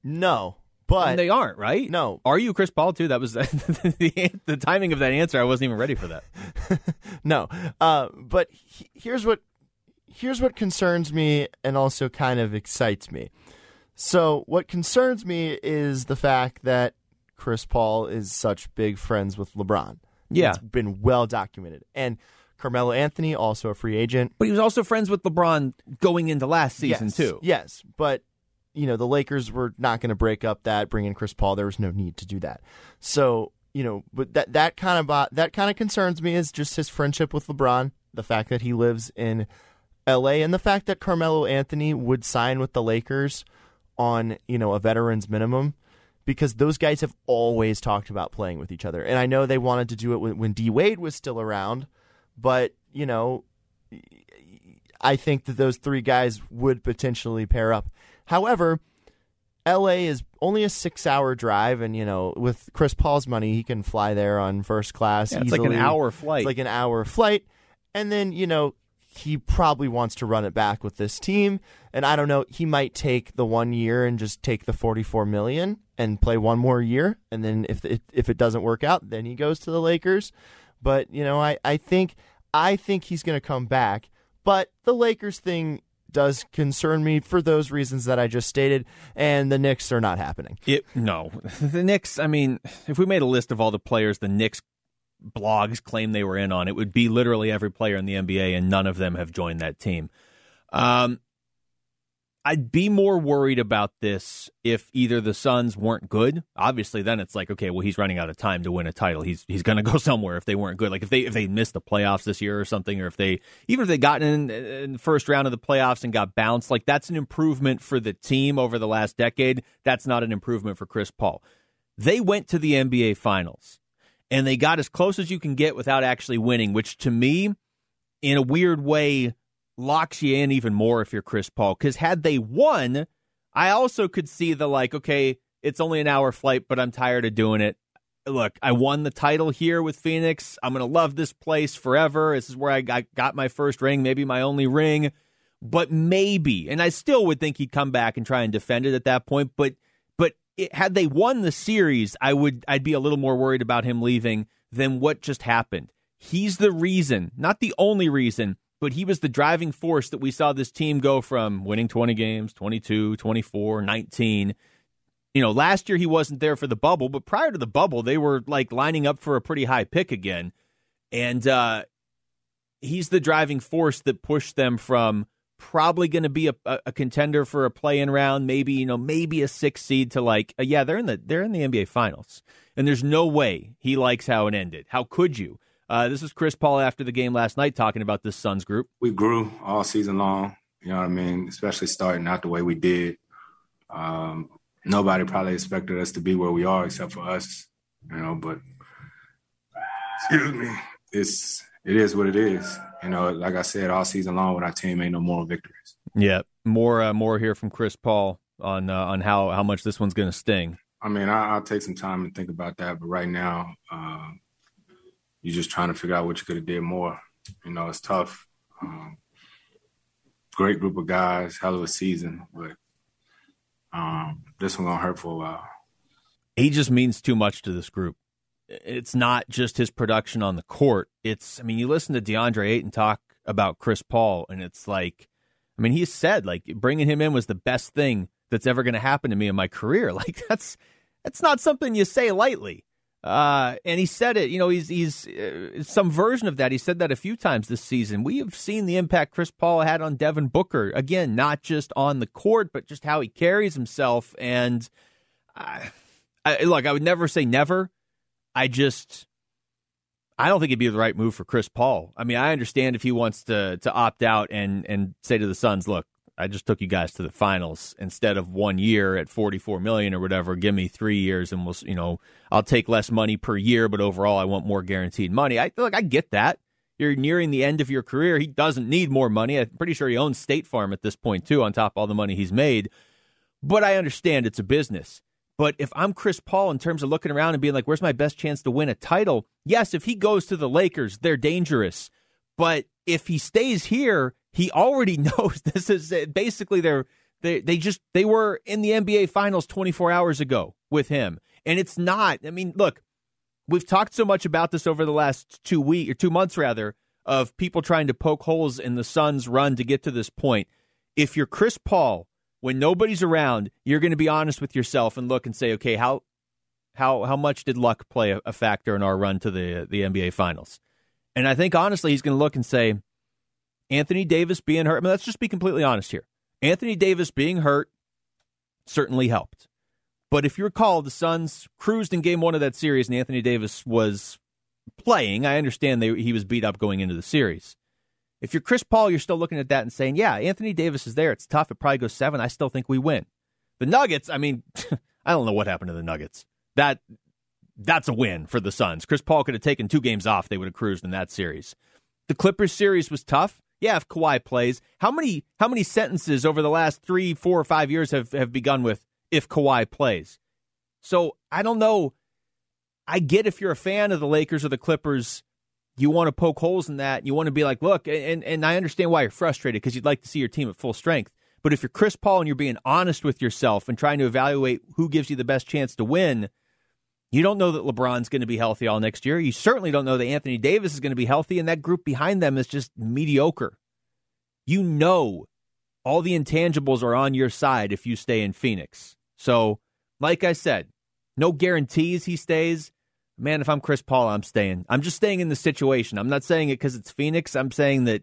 no, but and they aren't, right? No, are you Chris Paul too? That was the, the timing of that answer. I wasn't even ready for that. no, uh, but he, here's what here's what concerns me and also kind of excites me. So, what concerns me is the fact that Chris Paul is such big friends with LeBron. Yeah. It's been well documented. And Carmelo Anthony, also a free agent. But he was also friends with LeBron going into last season, yes, too. Yes. But, you know, the Lakers were not going to break up that, bring in Chris Paul. There was no need to do that. So, you know, but that, that kind of uh, that kind of concerns me is just his friendship with LeBron, the fact that he lives in LA, and the fact that Carmelo Anthony would sign with the Lakers on you know a veteran's minimum because those guys have always talked about playing with each other and i know they wanted to do it when, when d wade was still around but you know i think that those three guys would potentially pair up. However la is only a six hour drive and you know with chris paul's money he can fly there on first class yeah, it's easily. like an hour flight. it's like an hour flight. And then you know he probably wants to run it back with this team. And i don't know he might take the one year and just take the 44 million and play one more year. And then if it, if it doesn't work out then he goes to the lakers but you know i, I think i think he's going to come back but the lakers thing does concern me for those reasons that I just stated, and the Knicks are not happening. It, no, the Knicks. I mean, if we made a list of all the players the Knicks blogs claim they were in on, it would be literally every player in the NBA, and none of them have joined that team. Um, I'd be more worried about this if either the Suns weren't good. Obviously, then it's like, okay, well, he's running out of time to win a title. He's he's going to go somewhere if they weren't good. Like if they if they missed the playoffs this year or something, or if they even if they got in, in the first round of the playoffs and got bounced, like that's an improvement for the team over the last decade. That's not an improvement for Chris Paul. They went to the NBA Finals and they got as close as you can get without actually winning, which to me, in a weird way, locks you in even more if you're Chris Paul. Because had they won, I also could see the like, okay, it's only an hour flight, but I'm tired of doing it. Look, I won the title here with Phoenix. I'm going to love this place forever. This is where I got my first ring, maybe my only ring. But maybe, and I still would think he'd come back and try and defend it at that point. But but it, had they won the series, I would I'd be a little more worried about him leaving than what just happened. He's the reason, not the only reason, but he was the driving force that we saw this team go from winning 20 games, 22, 24, 19. You know, last year he wasn't there for the bubble, but prior to the bubble, they were like lining up for a pretty high pick again. And uh, he's the driving force that pushed them from probably going to be a, a, contender for a play-in round, maybe you know, maybe a six seed to like, uh, yeah, they're in the they're in the NBA Finals, and there's no way he likes how it ended. How could you? Uh, this is Chris Paul after the game last night talking about this Suns group. We grew all season long. You know what I mean? Especially starting out the way we did. Um, nobody probably expected us to be where we are except for us. You know, but excuse me, it's it is what it is. You know, like I said, all season long with our team, ain't no moral victories. Yeah, more uh, more here from Chris Paul on uh, on how how much this one's going to sting. I mean, I, will take some time and think about that, but right now, uh, you're just trying to figure out what you could have did more. You know, it's tough. Um, great group of guys, hell of a season, but um, this one gonna hurt for a while. He just means too much to this group. It's not just his production on the court. It's, I mean, you listen to DeAndre Ayton talk about Chris Paul, and it's like, I mean, he said like bringing him in was the best thing that's ever going to happen to me in my career. Like that's that's not something you say lightly. Uh, and he said it, you know, he's he's uh, some version of that. He said that a few times this season. We have seen the impact Chris Paul had on Devin Booker. Again, not just on the court, but just how he carries himself. And I, I, look, I would never say never. I just, I don't think it'd be the right move for Chris Paul. I mean, I understand if he wants to to opt out and and say to the Suns, look, I just took you guys to the finals instead of one year at 44 million or whatever. Give me three years and we'll, you know, I'll take less money per year, but overall I want more guaranteed money. I look, I get that. You're nearing the end of your career. He doesn't need more money. I'm pretty sure he owns State Farm at this point too, on top of all the money he's made. But I understand it's a business. But if I'm Chris Paul in terms of looking around and being like, where's my best chance to win a title? Yes, if he goes to the Lakers, they're dangerous. But if he stays here, he already knows this is basically their they they just they were in the NBA finals 24 hours ago with him. And it's not. I mean, look, we've talked so much about this over the last 2 week or 2 months rather of people trying to poke holes in the Suns run to get to this point. If you're Chris Paul, when nobody's around, you're going to be honest with yourself and look and say, "Okay, how how how much did luck play a, a factor in our run to the the NBA finals?" And I think honestly, he's going to look and say, Anthony Davis being hurt. I mean, let's just be completely honest here. Anthony Davis being hurt certainly helped. But if you recall, the Suns cruised in game one of that series, and Anthony Davis was playing. I understand they, he was beat up going into the series. If you're Chris Paul, you're still looking at that and saying, yeah, Anthony Davis is there. It's tough. It probably goes seven. I still think we win. The Nuggets, I mean, I don't know what happened to the Nuggets. That that's a win for the Suns. Chris Paul could have taken two games off. They would have cruised in that series. The Clippers series was tough. Yeah, if Kawhi plays, how many how many sentences over the last three, four, or five years have have begun with if Kawhi plays? So I don't know. I get if you're a fan of the Lakers or the Clippers, you want to poke holes in that. You want to be like, look, and and I understand why you're frustrated because you'd like to see your team at full strength. But if you're Chris Paul and you're being honest with yourself and trying to evaluate who gives you the best chance to win, you don't know that LeBron's going to be healthy all next year. You certainly don't know that Anthony Davis is going to be healthy, and that group behind them is just mediocre. You know all the intangibles are on your side if you stay in Phoenix. So, like I said, no guarantees he stays. Man, if I'm Chris Paul, I'm staying. I'm just staying in the situation. I'm not saying it because it's Phoenix. I'm saying that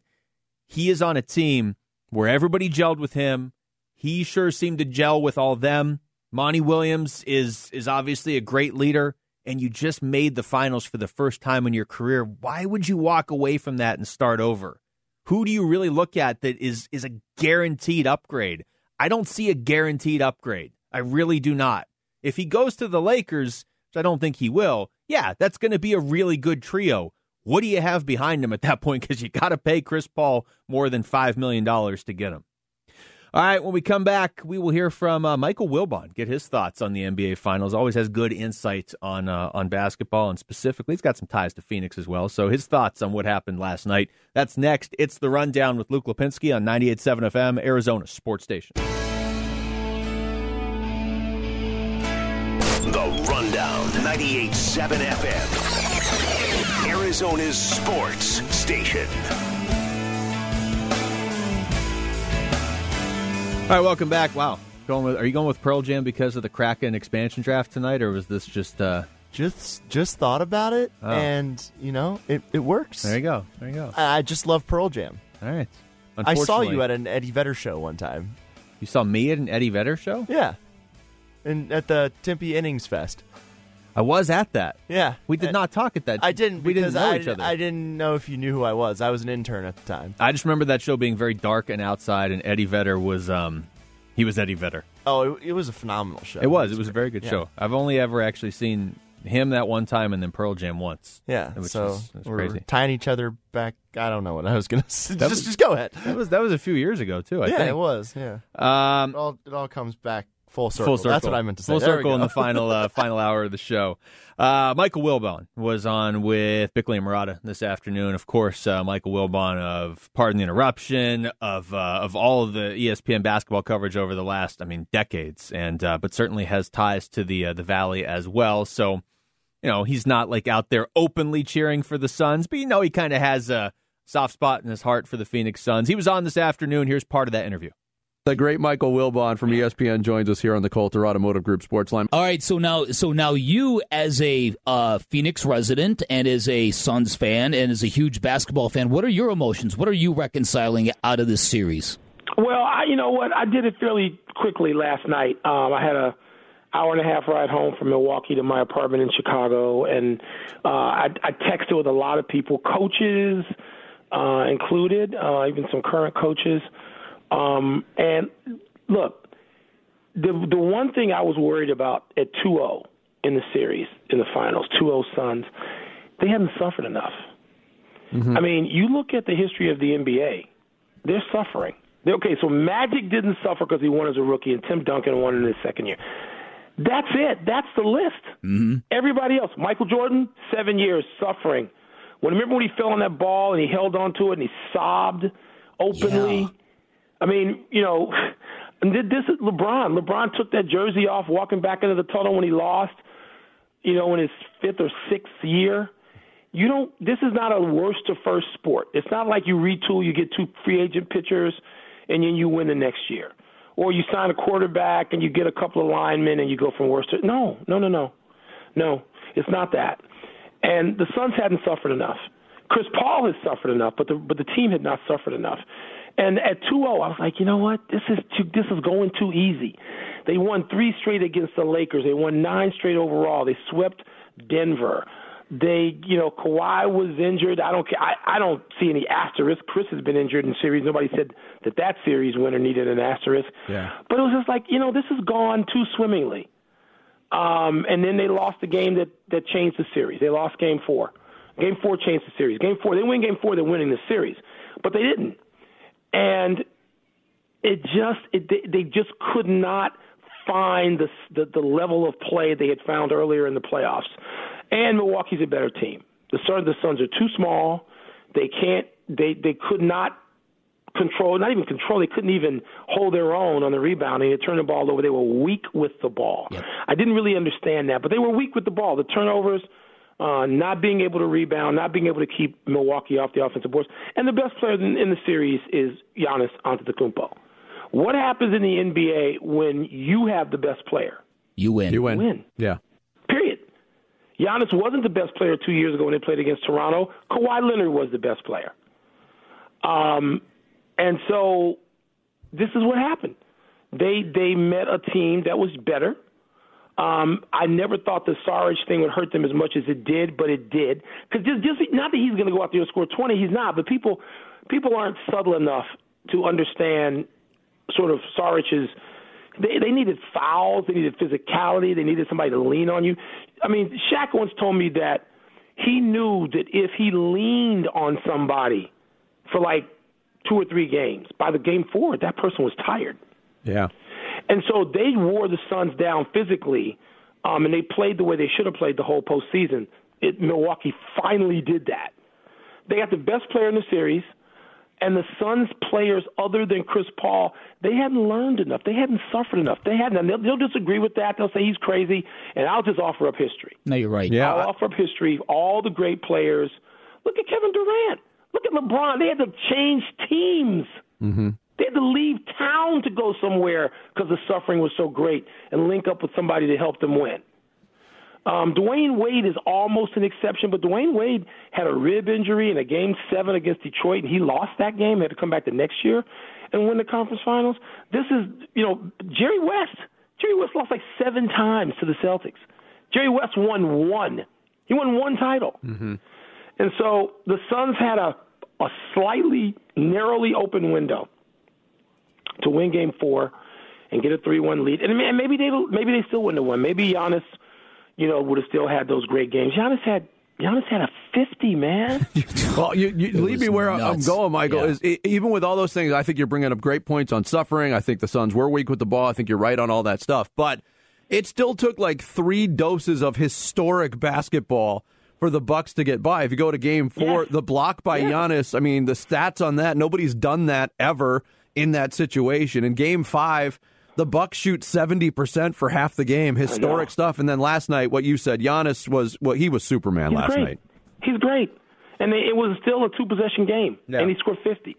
he is on a team where everybody gelled with him. He sure seemed to gel with all them. Monty Williams is is obviously a great leader, and you just made the finals for the first time in your career. Why would you walk away from that and start over? Who do you really look at that is is a guaranteed upgrade? I don't see a guaranteed upgrade. I really do not. If he goes to the Lakers, which I don't think he will, yeah, that's going to be a really good trio. What do you have behind him at that point? Because you got to pay Chris Paul more than $5 million to get him. All right, when we come back, we will hear from uh, Michael Wilbon, get his thoughts on the NBA Finals. Always has good insight on uh, on basketball, and specifically, he's got some ties to Phoenix as well. So his thoughts on what happened last night. That's next. It's the rundown with Luke Lapinski on 98.7 FM, Arizona Sports Station. The rundown, 98.7 FM, Arizona's sports station. All right, welcome back. Wow, going with are you going with Pearl Jam because of the Kraken expansion draft tonight, or was this just uh just just thought about it, oh. and you know it, it works. There you go. There you go. I just love Pearl Jam. All right. I saw you at an Eddie Vedder show one time. You saw me at an Eddie Vedder show? Yeah, and at the Tempe Innings Fest. I was at that. Yeah, we did not talk at that. I didn't. We didn't know I, each other. I didn't know if you knew who I was. I was an intern at the time. I just remember that show being very dark and outside, and Eddie Vedder was um, he was Eddie Vedder. Oh, it, it was a phenomenal show. It was. It was, it was a very good yeah. show. I've only ever actually seen him that one time and then Pearl Jam once. Yeah, which so is, is we're crazy. tying each other back. I don't know what I was going to say. Just, was- just go ahead. That was that was a few years ago too. I yeah, think it was. Yeah, Um, it all it all comes back full circle. Full circle. That's what I meant to say. Full There circle in the final uh, final hour of the show. Uh, Michael Wilbon was on with Bickley and Marotta this afternoon. Of course, uh, Michael Wilbon of Pardon the Interruption, of uh, of all of the ESPN basketball coverage over the last, I mean, decades, and uh, but certainly has ties to the uh, the Valley as well. So, you know, he's not like out there openly cheering for the Suns, but you know, he kind of has a soft spot in his heart for the Phoenix Suns. He was on this afternoon. Here's part of that interview. The great Michael Wilbon from ESPN joins us here on the Coulter Automotive Group Sports Line. All right, so now, so now you, as a uh, Phoenix resident and as a Suns fan and as a huge basketball fan, what are your emotions? What are you reconciling out of this series? Well, I, you know what? I did it fairly quickly last night. Um, I had a hour and a half ride home from Milwaukee to my apartment in Chicago, and uh, I, I texted with a lot of people, coaches uh, included, uh, even some current coaches. Um, and look, the the one thing I was worried about at 2-0 in the series in the finals, 2-0 Suns, they hadn't suffered enough. I mean, you look at the history of the NBA, they're suffering. They- Okay, so Magic didn't suffer because he won as a rookie, and Tim Duncan won in his second year. That's it. That's the list. Mm-hmm. Everybody else, Michael Jordan, seven years suffering. When remember when he fell on that ball and he held onto it and he sobbed openly. I mean, you know, and this is LeBron. LeBron took that jersey off, walking back into the tunnel when he lost. You know, in his fifth or sixth year. You don't. This is not a worst to first sport. It's not like you retool, you get two free agent pitchers, and then you win the next year, or you sign a quarterback and you get a couple of linemen and you go from worst to no, no, no, no, no. It's not that. And the Suns hadn't suffered enough. Chris Paul has suffered enough, but the but the team had not suffered enough. And at 2-0, I was like, you know what? This is too, this is going too easy. They won three straight against the Lakers. They won nine straight overall. They swept Denver. They, you know, Kawhi was injured. I don't, I, I don't see any asterisk. Chris has been injured in series. Nobody said that that series winner needed an asterisk. Yeah. But it was just like, you know, this has gone too swimmingly. Um, and then they lost the game that, that changed the series. They lost game four. Game four changed the series. Game four, they win game four, they're winning the series. But they didn't. And it just, it, they, they just could not find the, the, the level of play they had found earlier in the playoffs. And Milwaukee's a better team. The Suns, the Suns are too small. They can't, they, they could not control, not even control, they couldn't even hold their own on the rebounding. They turned the ball over. They were weak with the ball. I didn't really understand that, but they were weak with the ball. The turnovers, uh, not being able to rebound, not being able to keep Milwaukee off the offensive boards. And the best player in, in the series is Giannis Antetokounmpo. What happens in the NBA when you have the best player? You win. You win. Win. Yeah. Period. Giannis wasn't the best player two years ago when they played against Toronto. Kawhi Leonard was the best player. Um, and so this is what happened. They they met a team that was better. Um, I never thought the Sarge thing would hurt them as much as it did, but it did. Because just, just not that he's going to go out there and score 20, he's not. But people people aren't subtle enough to understand sort of Sarge's. They they needed fouls, they needed physicality, they needed somebody to lean on you. I mean, Shaq once told me that he knew that if he leaned on somebody for like two or three games, by the game four, that person was tired. Yeah. And so they wore the Suns down physically, um, and they played the way they should have played the whole postseason. It, Milwaukee finally did that. They got the best player in the series, and the Suns players, other than Chris Paul, they hadn't learned enough. They hadn't suffered enough. They hadn't. And they'll, they'll disagree with that. They'll say he's crazy, and I'll just offer up history. No, you're right. Yeah, I'll offer up history. All the great players. Look at Kevin Durant. Look at LeBron. They had to change teams. Mm-hmm. They had to leave town to go somewhere because the suffering was so great and link up with somebody to help them win. Um, Dwyane Wade is almost an exception, but Dwyane Wade had a rib injury in a game seven against Detroit, and he lost that game. He had to come back the next year and win the conference finals. This is, you know, Jerry West. Jerry West lost like seven times to the Celtics. Jerry West won one. He won one title. Mm-hmm. And so the Suns had a, a slightly narrowly open window to win Game Four and get a three-one lead. And maybe they maybe they still wouldn't have won. Maybe Giannis, you know, would have still had those great games. Giannis had Giannis had a 50, man. well, you, you lead me where I'm going, Michael. Yeah. Is even with all those things, I think you're bringing up great points on suffering. I think the Suns were weak with the ball. I think you're right on all that stuff. But it still took like three doses of historic basketball for the Bucks to get by. If you go to Game Four, the block by Giannis. I mean, the stats on that. Nobody's done that ever in that situation. In Game Five. The Bucks shoot seventy percent for half the game, historic stuff. And then last night, what you said, Giannis was well, he was Superman He's last great. night. He's great. And they, it was still a two possession game, Yeah. and he scored 50.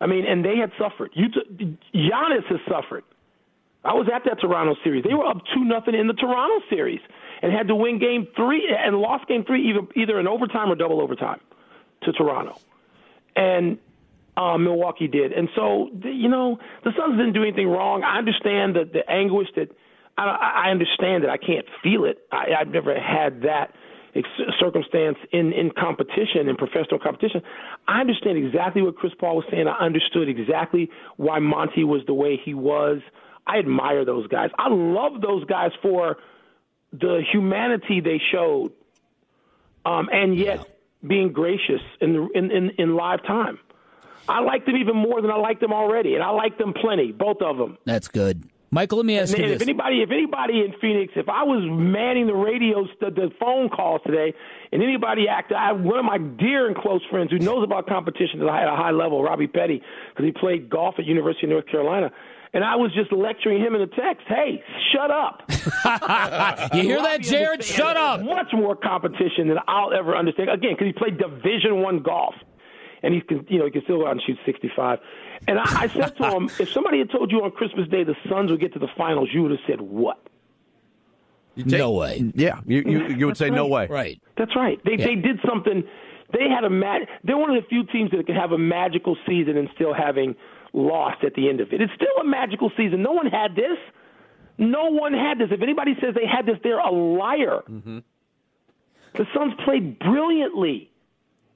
I mean, and they had suffered. You t- Giannis has suffered. I was at that Toronto series. They were up two nothing in the Toronto series and had to win game three and lost game three either either in overtime or double overtime to Toronto. And uh, Milwaukee did. And so, you know, the Suns didn't do anything wrong. I understand the, the anguish that I, I understand that I can't feel it. I, I've never had that ex- circumstance in, in competition, in professional competition. I understand exactly what Chris Paul was saying. I understood exactly why Monty was the way he was. I admire those guys. I love those guys for the humanity they showed, um, and yet being gracious in, the, in, in, in live time. I like them even more than I like them already, and I like them plenty, both of them. That's good. Michael, let me ask And you if this. anybody, if anybody in Phoenix, if I was manning the radio, the, the phone calls today, and anybody acted, I one of my dear and close friends who knows about competition at a high, a high level, Robbie Petty, because he played golf at University of North Carolina, and I was just lecturing him in a text, "Hey, shut up." You hear that, Jared? Shut up. Much more competition than I'll ever understand. Again, because he played Division One golf, and he can, you know, he can still go out and shoot 65. And I, I said to him, if somebody had told you on Christmas Day the Suns would get to the finals, you would have said what? no way. Yeah, you you, you would say no way. Right. That's right. They Yeah. they did something. They had a mag. They're one of the few teams that can have a magical season and still having lost at the end of it. It's still a magical season. No one had this. No one had this. If anybody says they had this, they're a liar. Mm-hmm. The Suns played brilliantly,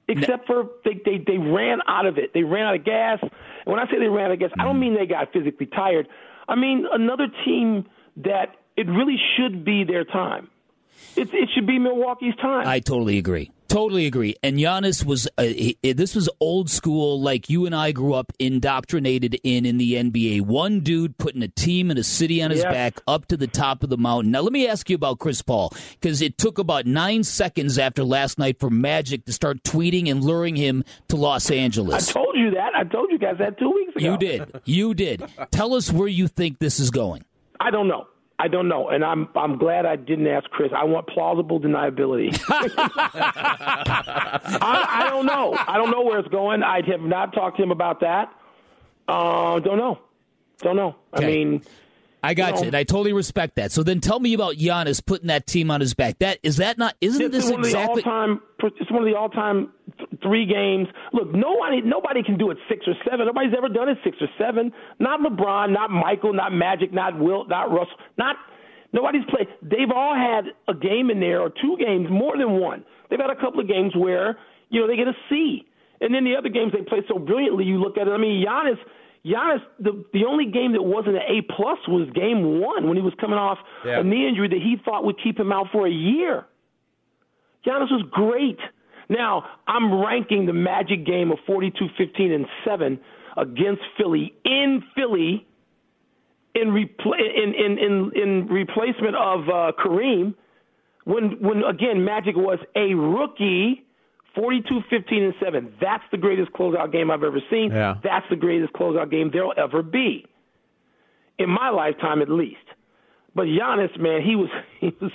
except for they, they they ran out of it. They ran out of gas. And when I say they ran out of gas, I don't mm. mean they got physically tired. I mean another team that it really should be their time. It, it should be Milwaukee's time. I totally agree. Totally agree. And Giannis was uh, he, this was old school, like you and I grew up indoctrinated in in the NBA. One dude putting a team and a city on his back up to the top of the mountain. Now let me ask you about Chris Paul because it took about nine seconds after last night for Magic to start tweeting and luring him to Los Angeles. I told you that. I told you guys that two weeks ago. You did. You did. Tell us where you think this is going. I don't know. I don't know, and I'm I'm glad I didn't ask Chris. I want plausible deniability. I, I don't know. I don't know where it's going. I have not talked to him about that. Uh, don't know. Don't know. I mean, I got you you, and I totally respect that. So then, tell me about Giannis putting that team on his back. That is that not? Isn't it's this one exactly? of the all-time. It's one of the all-time three games. Look, nobody nobody can do it six or seven. Nobody's ever done it six or seven. Not LeBron, not Michael, not Magic, not Wilt, not Russell, not nobody's played. They've all had a game in there or two games, more than one. They've had a couple of games where you know they get a C, and then the other games they play so brilliantly. You look at it. I mean, Giannis. Giannis, the the only game that wasn't an A plus was Game One when he was coming off Yeah. a knee injury that he thought would keep him out for a year. Giannis was great. Now, I'm ranking the Magic game of 42 15 and 7 against Philly in Philly in, repl- in, in, in, in replacement of uh, Kareem when, when, again, Magic was a rookie 42 15 and 7. That's the greatest closeout game I've ever seen. Yeah. That's the greatest closeout game there'll ever be. In my lifetime, at least. But Giannis, man, he was he was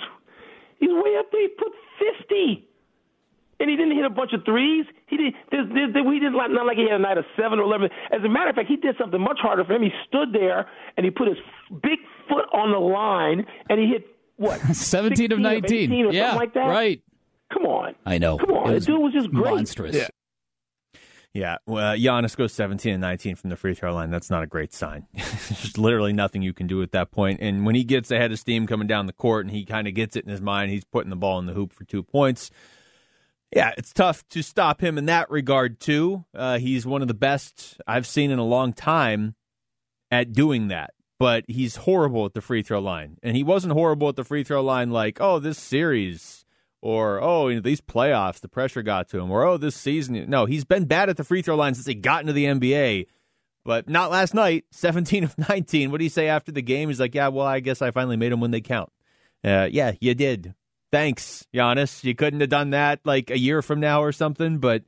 he's way up there. He put fifty, and he didn't hit a bunch of threes. He did. There's, there's, there, we didn't like not like he had a night of seven or eleven. As a matter of fact, he did something much harder for him. He stood there and he put his big foot on the line and he hit what 17 of 16 19. 18 or yeah, something like that. right. Come on. I know. Come on. The dude was just great. monstrous. Yeah. Yeah, well, uh, Giannis goes 17 and 19 from the free throw line. That's not a great sign. There's literally nothing you can do at that point. And when he gets ahead of steam coming down the court and he kind of gets it in his mind, he's putting the ball in the hoop for two points. Yeah, it's tough to stop him in that regard, too. Uh, he's one of the best I've seen in a long time at doing that. but he's horrible at the free throw line. And he wasn't horrible at the free throw line like, oh, this series or oh, you know, these playoffs, the pressure got to him, or oh, this season. No, he's been bad at the free throw line since he got into the NBA, but not last night. 17 of 19. What do you say after the game? He's like, yeah, well, I guess I finally made them when they count. Uh, yeah, you did. Thanks, Giannis. You couldn't have done that like a year from now or something, but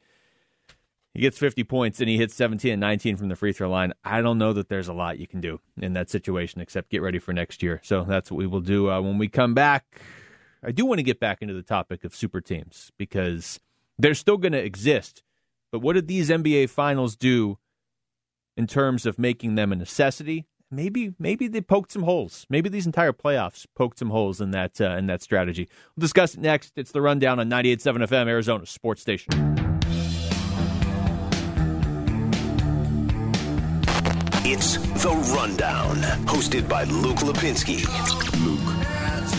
he gets 50 points and he hits 17 and 19 from the free throw line. I don't know that there's a lot you can do in that situation except get ready for next year. So that's what we will do uh, when we come back. I do want to get back into the topic of super teams because they're still going to exist. But what did these NBA finals do in terms of making them a necessity? Maybe maybe they poked some holes. Maybe these entire playoffs poked some holes in that uh, in that strategy. We'll discuss it next. It's the rundown on 98.7 FM Arizona Sports Station. It's The Rundown, hosted by Luke Lapinski. Luke,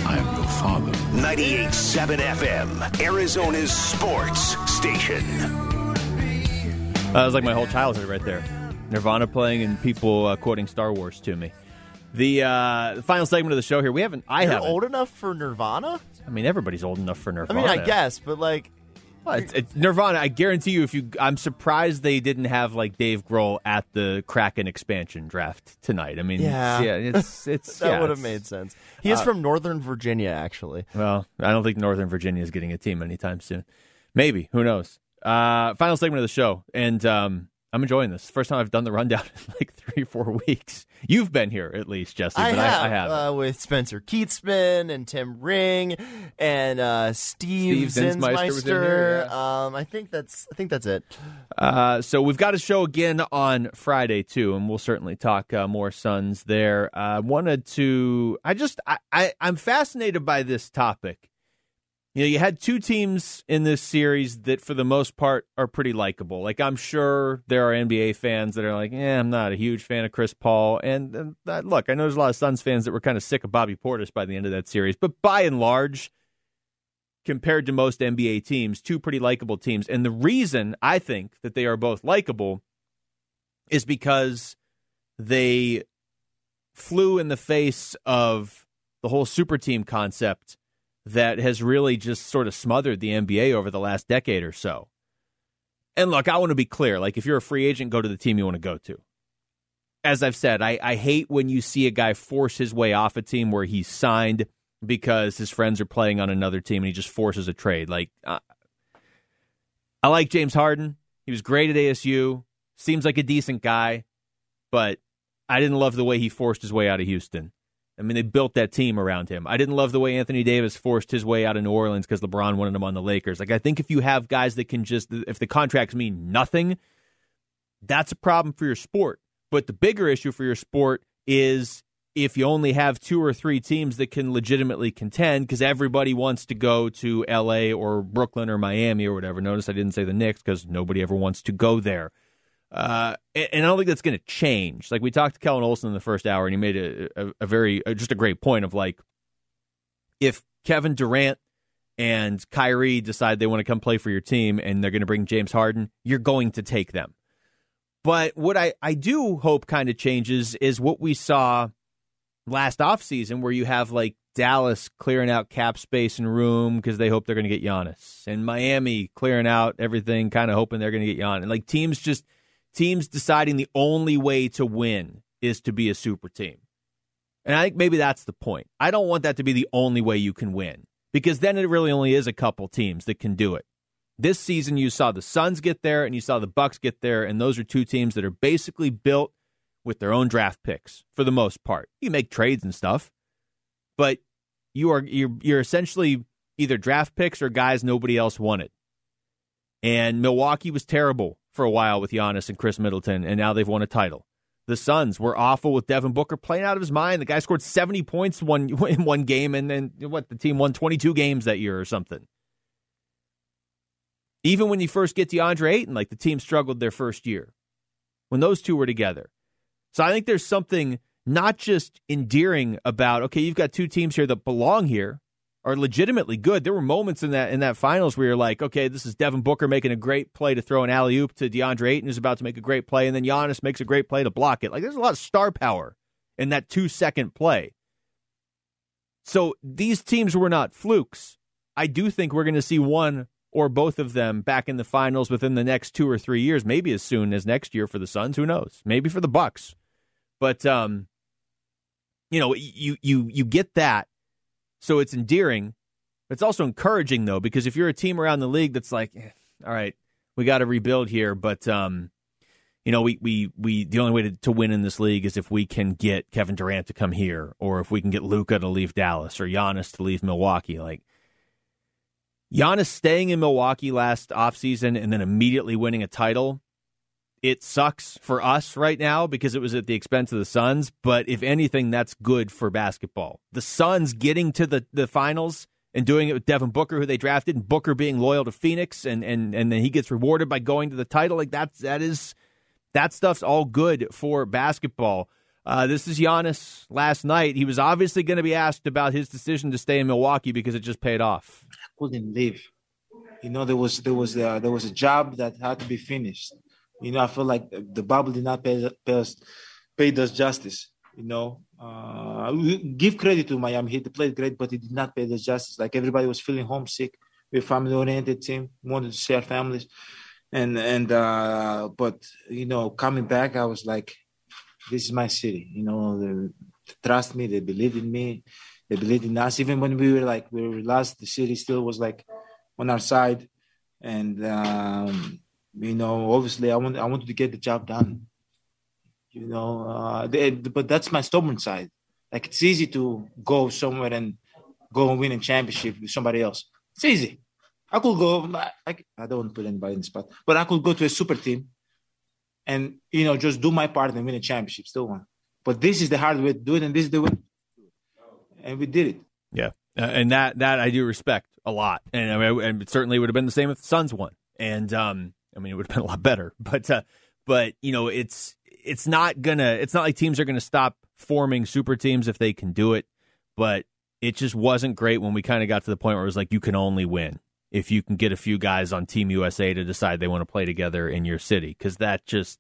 I am your father. 98.7 FM, Arizona's sports station. That was like my whole childhood right there. Nirvana playing and people uh, quoting Star Wars to me. The, uh, the final segment of the show here. We haven't. I You're haven't. old enough for Nirvana? I mean, everybody's old enough for Nirvana. I Nirvana. mean, I guess, but like, Well, it's, it's Nirvana. I guarantee you, if you, I'm surprised they didn't have like Dave Grohl at the Kraken expansion draft tonight. I mean, yeah, yeah, it's it's that yeah, would have it's- made sense. He is uh, from Northern Virginia, actually. Well, I don't think Northern Virginia is getting a team anytime soon. Maybe. Who knows? Uh, final segment of the show. And um, I'm enjoying this. First time I've done the rundown in like three four weeks. You've been here at least, Jesse. I but have, I, I have. Uh, with Spencer Keatsman and Tim Ring and uh, Steve, Steve Zinsmeister was in here, Zinsmeister. Um, I think that's I think that's it. Uh, so we've got a show again on Friday too, and we'll certainly talk uh, more Suns there. Uh, wanted to, I just, I, I, I'm fascinated by this topic. You know, you had two teams in this series that, for the most part, are pretty likable. Like I'm sure there are NBA fans that are like, "Yeah, I'm not a huge fan of Chris Paul." And, uh, and that, look, I know there's a lot of Suns fans that were kind of sick of Bobby Portis by the end of that series, but by and large, compared to most NBA teams, two pretty likable teams. And the reason I think that they are both likable is because they flew in the face of the whole super team concept that has really just sort of smothered the NBA over the last decade or so. And look, I want to be clear. Like, if you're a free agent, go to the team you want to go to. As I've said, I, I hate when you see a guy force his way off a team where he's signed because his friends are playing on another team and he just forces a trade. Like, uh, I like James Harden. He was great at ASU. Seems like a decent guy, but I didn't love the way he forced his way out of Houston. I mean, they built that team around him. I didn't love the way Anthony Davis forced his way out of New Orleans because LeBron wanted him on the Lakers. Like, I think if you have guys that can just, if the contracts mean nothing, that's a problem for your sport. But the bigger issue for your sport is if you only have two or three teams that can legitimately contend because everybody wants to go to LA or Brooklyn or Miami or whatever. Notice I didn't say the Knicks because nobody ever wants to go there. Uh, and and I don't think that's going to change. Like we talked to Kellan Olson in the first hour, and he made a, a, a very uh, just a great point of like, if Kevin Durant and Kyrie decide they want to come play for your team, and they're going to bring James Harden, you're going to take them. But what I, I do hope kind of changes is what we saw last offseason, where you have like Dallas clearing out cap space and room because they hope they're going to get Giannis, and Miami clearing out everything, kind of hoping they're going to get Giannis. Like teams just teams deciding the only way to win is to be a super team. And I think maybe that's the point. I don't want that to be the only way you can win because then it really only is a couple teams that can do it. This season you saw the Suns get there and you saw the Bucks get there and those are two teams that are basically built with their own draft picks for the most part. You make trades and stuff, but you are you're you're essentially either draft picks or guys nobody else wanted. And Milwaukee was terrible for a while with Giannis and Khris Middleton, and now they've won a title. The Suns were awful with Devin Booker playing out of his mind. The guy scored 70 points one in one game, and then what? The team won 22 games that year or something. Even when you first get DeAndre Ayton, like the team struggled their first year when those two were together. So I think there's something not just endearing about okay, you've got two teams here that belong here, are legitimately good. There were moments in that in that finals where you're like, okay, this is Devin Booker making a great play to throw an alley oop to DeAndre Ayton, who's about to make a great play, and then Giannis makes a great play to block it. Like there's a lot of star power in that two second play. So these teams were not flukes. I do think we're going to see one or both of them back in the finals within the next two or three years, maybe as soon as next year for the Suns. Who knows? Maybe for the Bucks. But um, you know, you you you get that, so it's endearing. It's also encouraging though, because if you're a team around the league that's like, eh, all right, we got to rebuild here, but um, you know, we we we the only way to, to win in this league is if we can get Kevin Durant to come here, or if we can get Luka to leave Dallas, or Giannis to leave Milwaukee. Like Giannis staying in Milwaukee last offseason and then immediately winning a title. It sucks for us right now because it was at the expense of the Suns. But if anything, that's good for basketball. The Suns getting to the, the finals and doing it with Devin Booker, who they drafted, and Booker being loyal to Phoenix, and and and then he gets rewarded by going to the title. Like that's that is that stuff's all good for basketball. Uh, this is Giannis last night. He was obviously going to be asked about his decision to stay in Milwaukee because it just paid off. I Couldn't leave. You know, there was there was uh, there was a job that had to be finished. You know, I feel like the bubble did not pay, pay us paid us justice. You know, uh, give credit to Miami Heat. They played great, but it did not pay us justice. Like everybody was feeling homesick. We're family-oriented team, wanted to share families, and and uh, but you know, coming back, I was like, this is my city. You know, they trust me. They believe in me. They believed in us. Even when we were like we were lost, the city still was like on our side. And um, you know, obviously, I want I wanted to get the job done. You know, uh, they, but that's my stubborn side. Like it's easy to go somewhere and go and win a championship with somebody else. It's easy. I could go. I, I don't want to put anybody in the spot, but I could go to a super team and you know just do my part and win a championship. Still won. But this is the hard way to do it, and this is the way, and we did it. Yeah, uh, and that that I do respect a lot, and I mean, and it certainly would have been the same if the Suns won, and um, I mean, it would have been a lot better. But uh, but you know, it's it's not gonna. It's not like teams are gonna stop forming super teams if they can do it. But it just wasn't great when we kind of got to the point where it was like you can only win if you can get a few guys on Team USA to decide they want to play together in your city because that just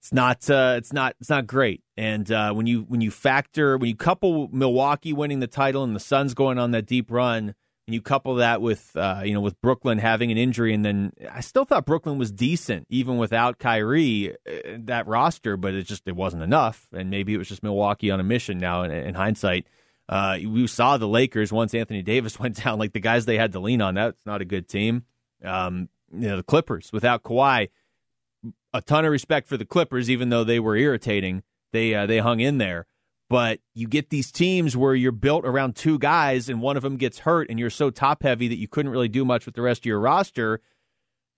it's not uh, it's not it's not great. And uh, when you when you factor when you couple Milwaukee winning the title and the Suns going on that deep run, and you couple that with uh, you know with Brooklyn having an injury, and then I still thought Brooklyn was decent even without Kyrie uh, that roster, but it just it wasn't enough, and maybe it was just Milwaukee on a mission now in, in hindsight. Uh, we saw the Lakers once Anthony Davis went down, like the guys they had to lean on. That's not a good team. Um, you know, the Clippers without Kawhi, a ton of respect for the Clippers, even though they were irritating. They uh, they hung in there. But you get these teams where you're built around two guys, and one of them gets hurt, and you're so top heavy that you couldn't really do much with the rest of your roster.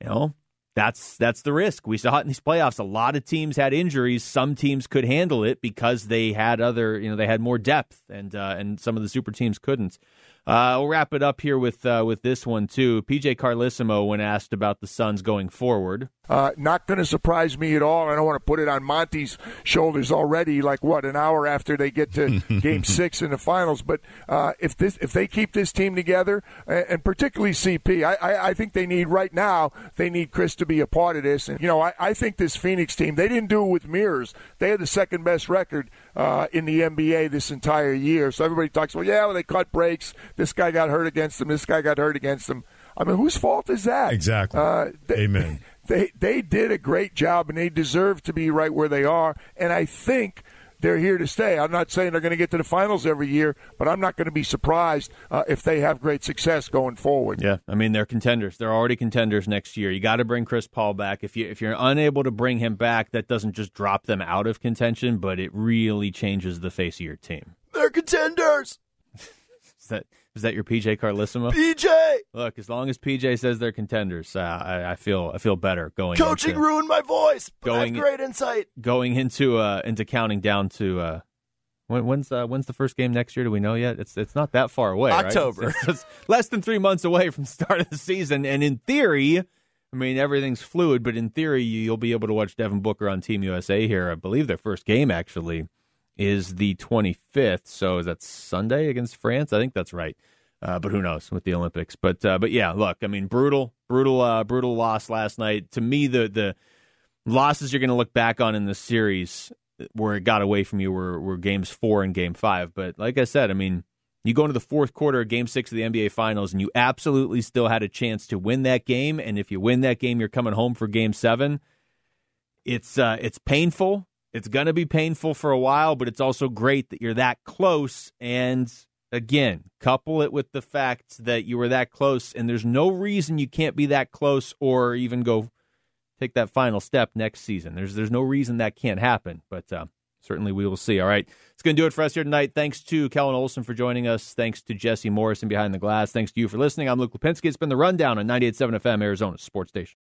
You know, that's that's the risk. We saw it in these playoffs. A lot of teams had injuries. Some teams could handle it because they had other, you know, they had more depth, and uh, and some of the super teams couldn't. Uh, we'll wrap it up here with uh, with this one too. PJ Carlesimo, when asked about the Suns going forward, uh, not going to surprise me at all. I don't want to put it on Monty's shoulders already. Like what, an hour after they get to Game Six in the finals. But uh, if this, if they keep this team together, and particularly CP, I, I, I, think they need right now. They need Chris to be a part of this. And you know, I, I think this Phoenix team, they didn't do it with mirrors. They had the second best record uh, in the NBA this entire year. So everybody talks well, yeah, well, they cut breaks. This guy got hurt against them. This guy got hurt against them. I mean, whose fault is that? Exactly. Uh, they, Amen. They they did a great job, and they deserve to be right where they are. And I think they're here to stay. I'm not saying they're going to get to the finals every year, but I'm not going to be surprised uh, if they have great success going forward. Yeah, I mean they're contenders. They're already contenders next year. You got to bring Chris Paul back. If you if you're unable to bring him back, that doesn't just drop them out of contention, but it really changes the face of your team. They're contenders. Is that is that your PJ Carlesimo? PJ. Look, as long as PJ says they're contenders, uh, I, I, feel I feel better going. Coaching into, ruined my voice. going great insight. Going into uh, into counting down to uh, when, when's uh, when's the first game next year? Do we know yet? It's it's not that far away. October. Right? It's, it's less than three months away from the start of the season, and in theory. I mean, everything's fluid, but in theory, you'll be able to watch Devin Booker on Team USA here. I believe their first game actually is the 25th. So that's Sunday against France. I think that's right. Uh, but who knows with the Olympics? But uh, but yeah, look, I mean, brutal, brutal, uh, brutal loss last night. To me, the the losses you're going to look back on in this series, where it got away from you were, were games four and game five. But like I said, I mean, you go into the fourth quarter of game six of the NBA Finals, and you absolutely still had a chance to win that game. And if you win that game, you're coming home for game seven. It's uh, it's painful. It's going to be painful for a while, but it's also great that you're that close. And again, couple it with the fact that you were that close, and there's no reason you can't be that close or even go take that final step next season. There's there's no reason that can't happen, but uh, certainly we will see. All right, it's going to do it for us here tonight. Thanks to Kellan Olson for joining us. Thanks to Jesse Morrison behind the glass. Thanks to you for listening. I'm Luke Lapinski. It's been the rundown on 98.7 FM, Arizona Sports Station.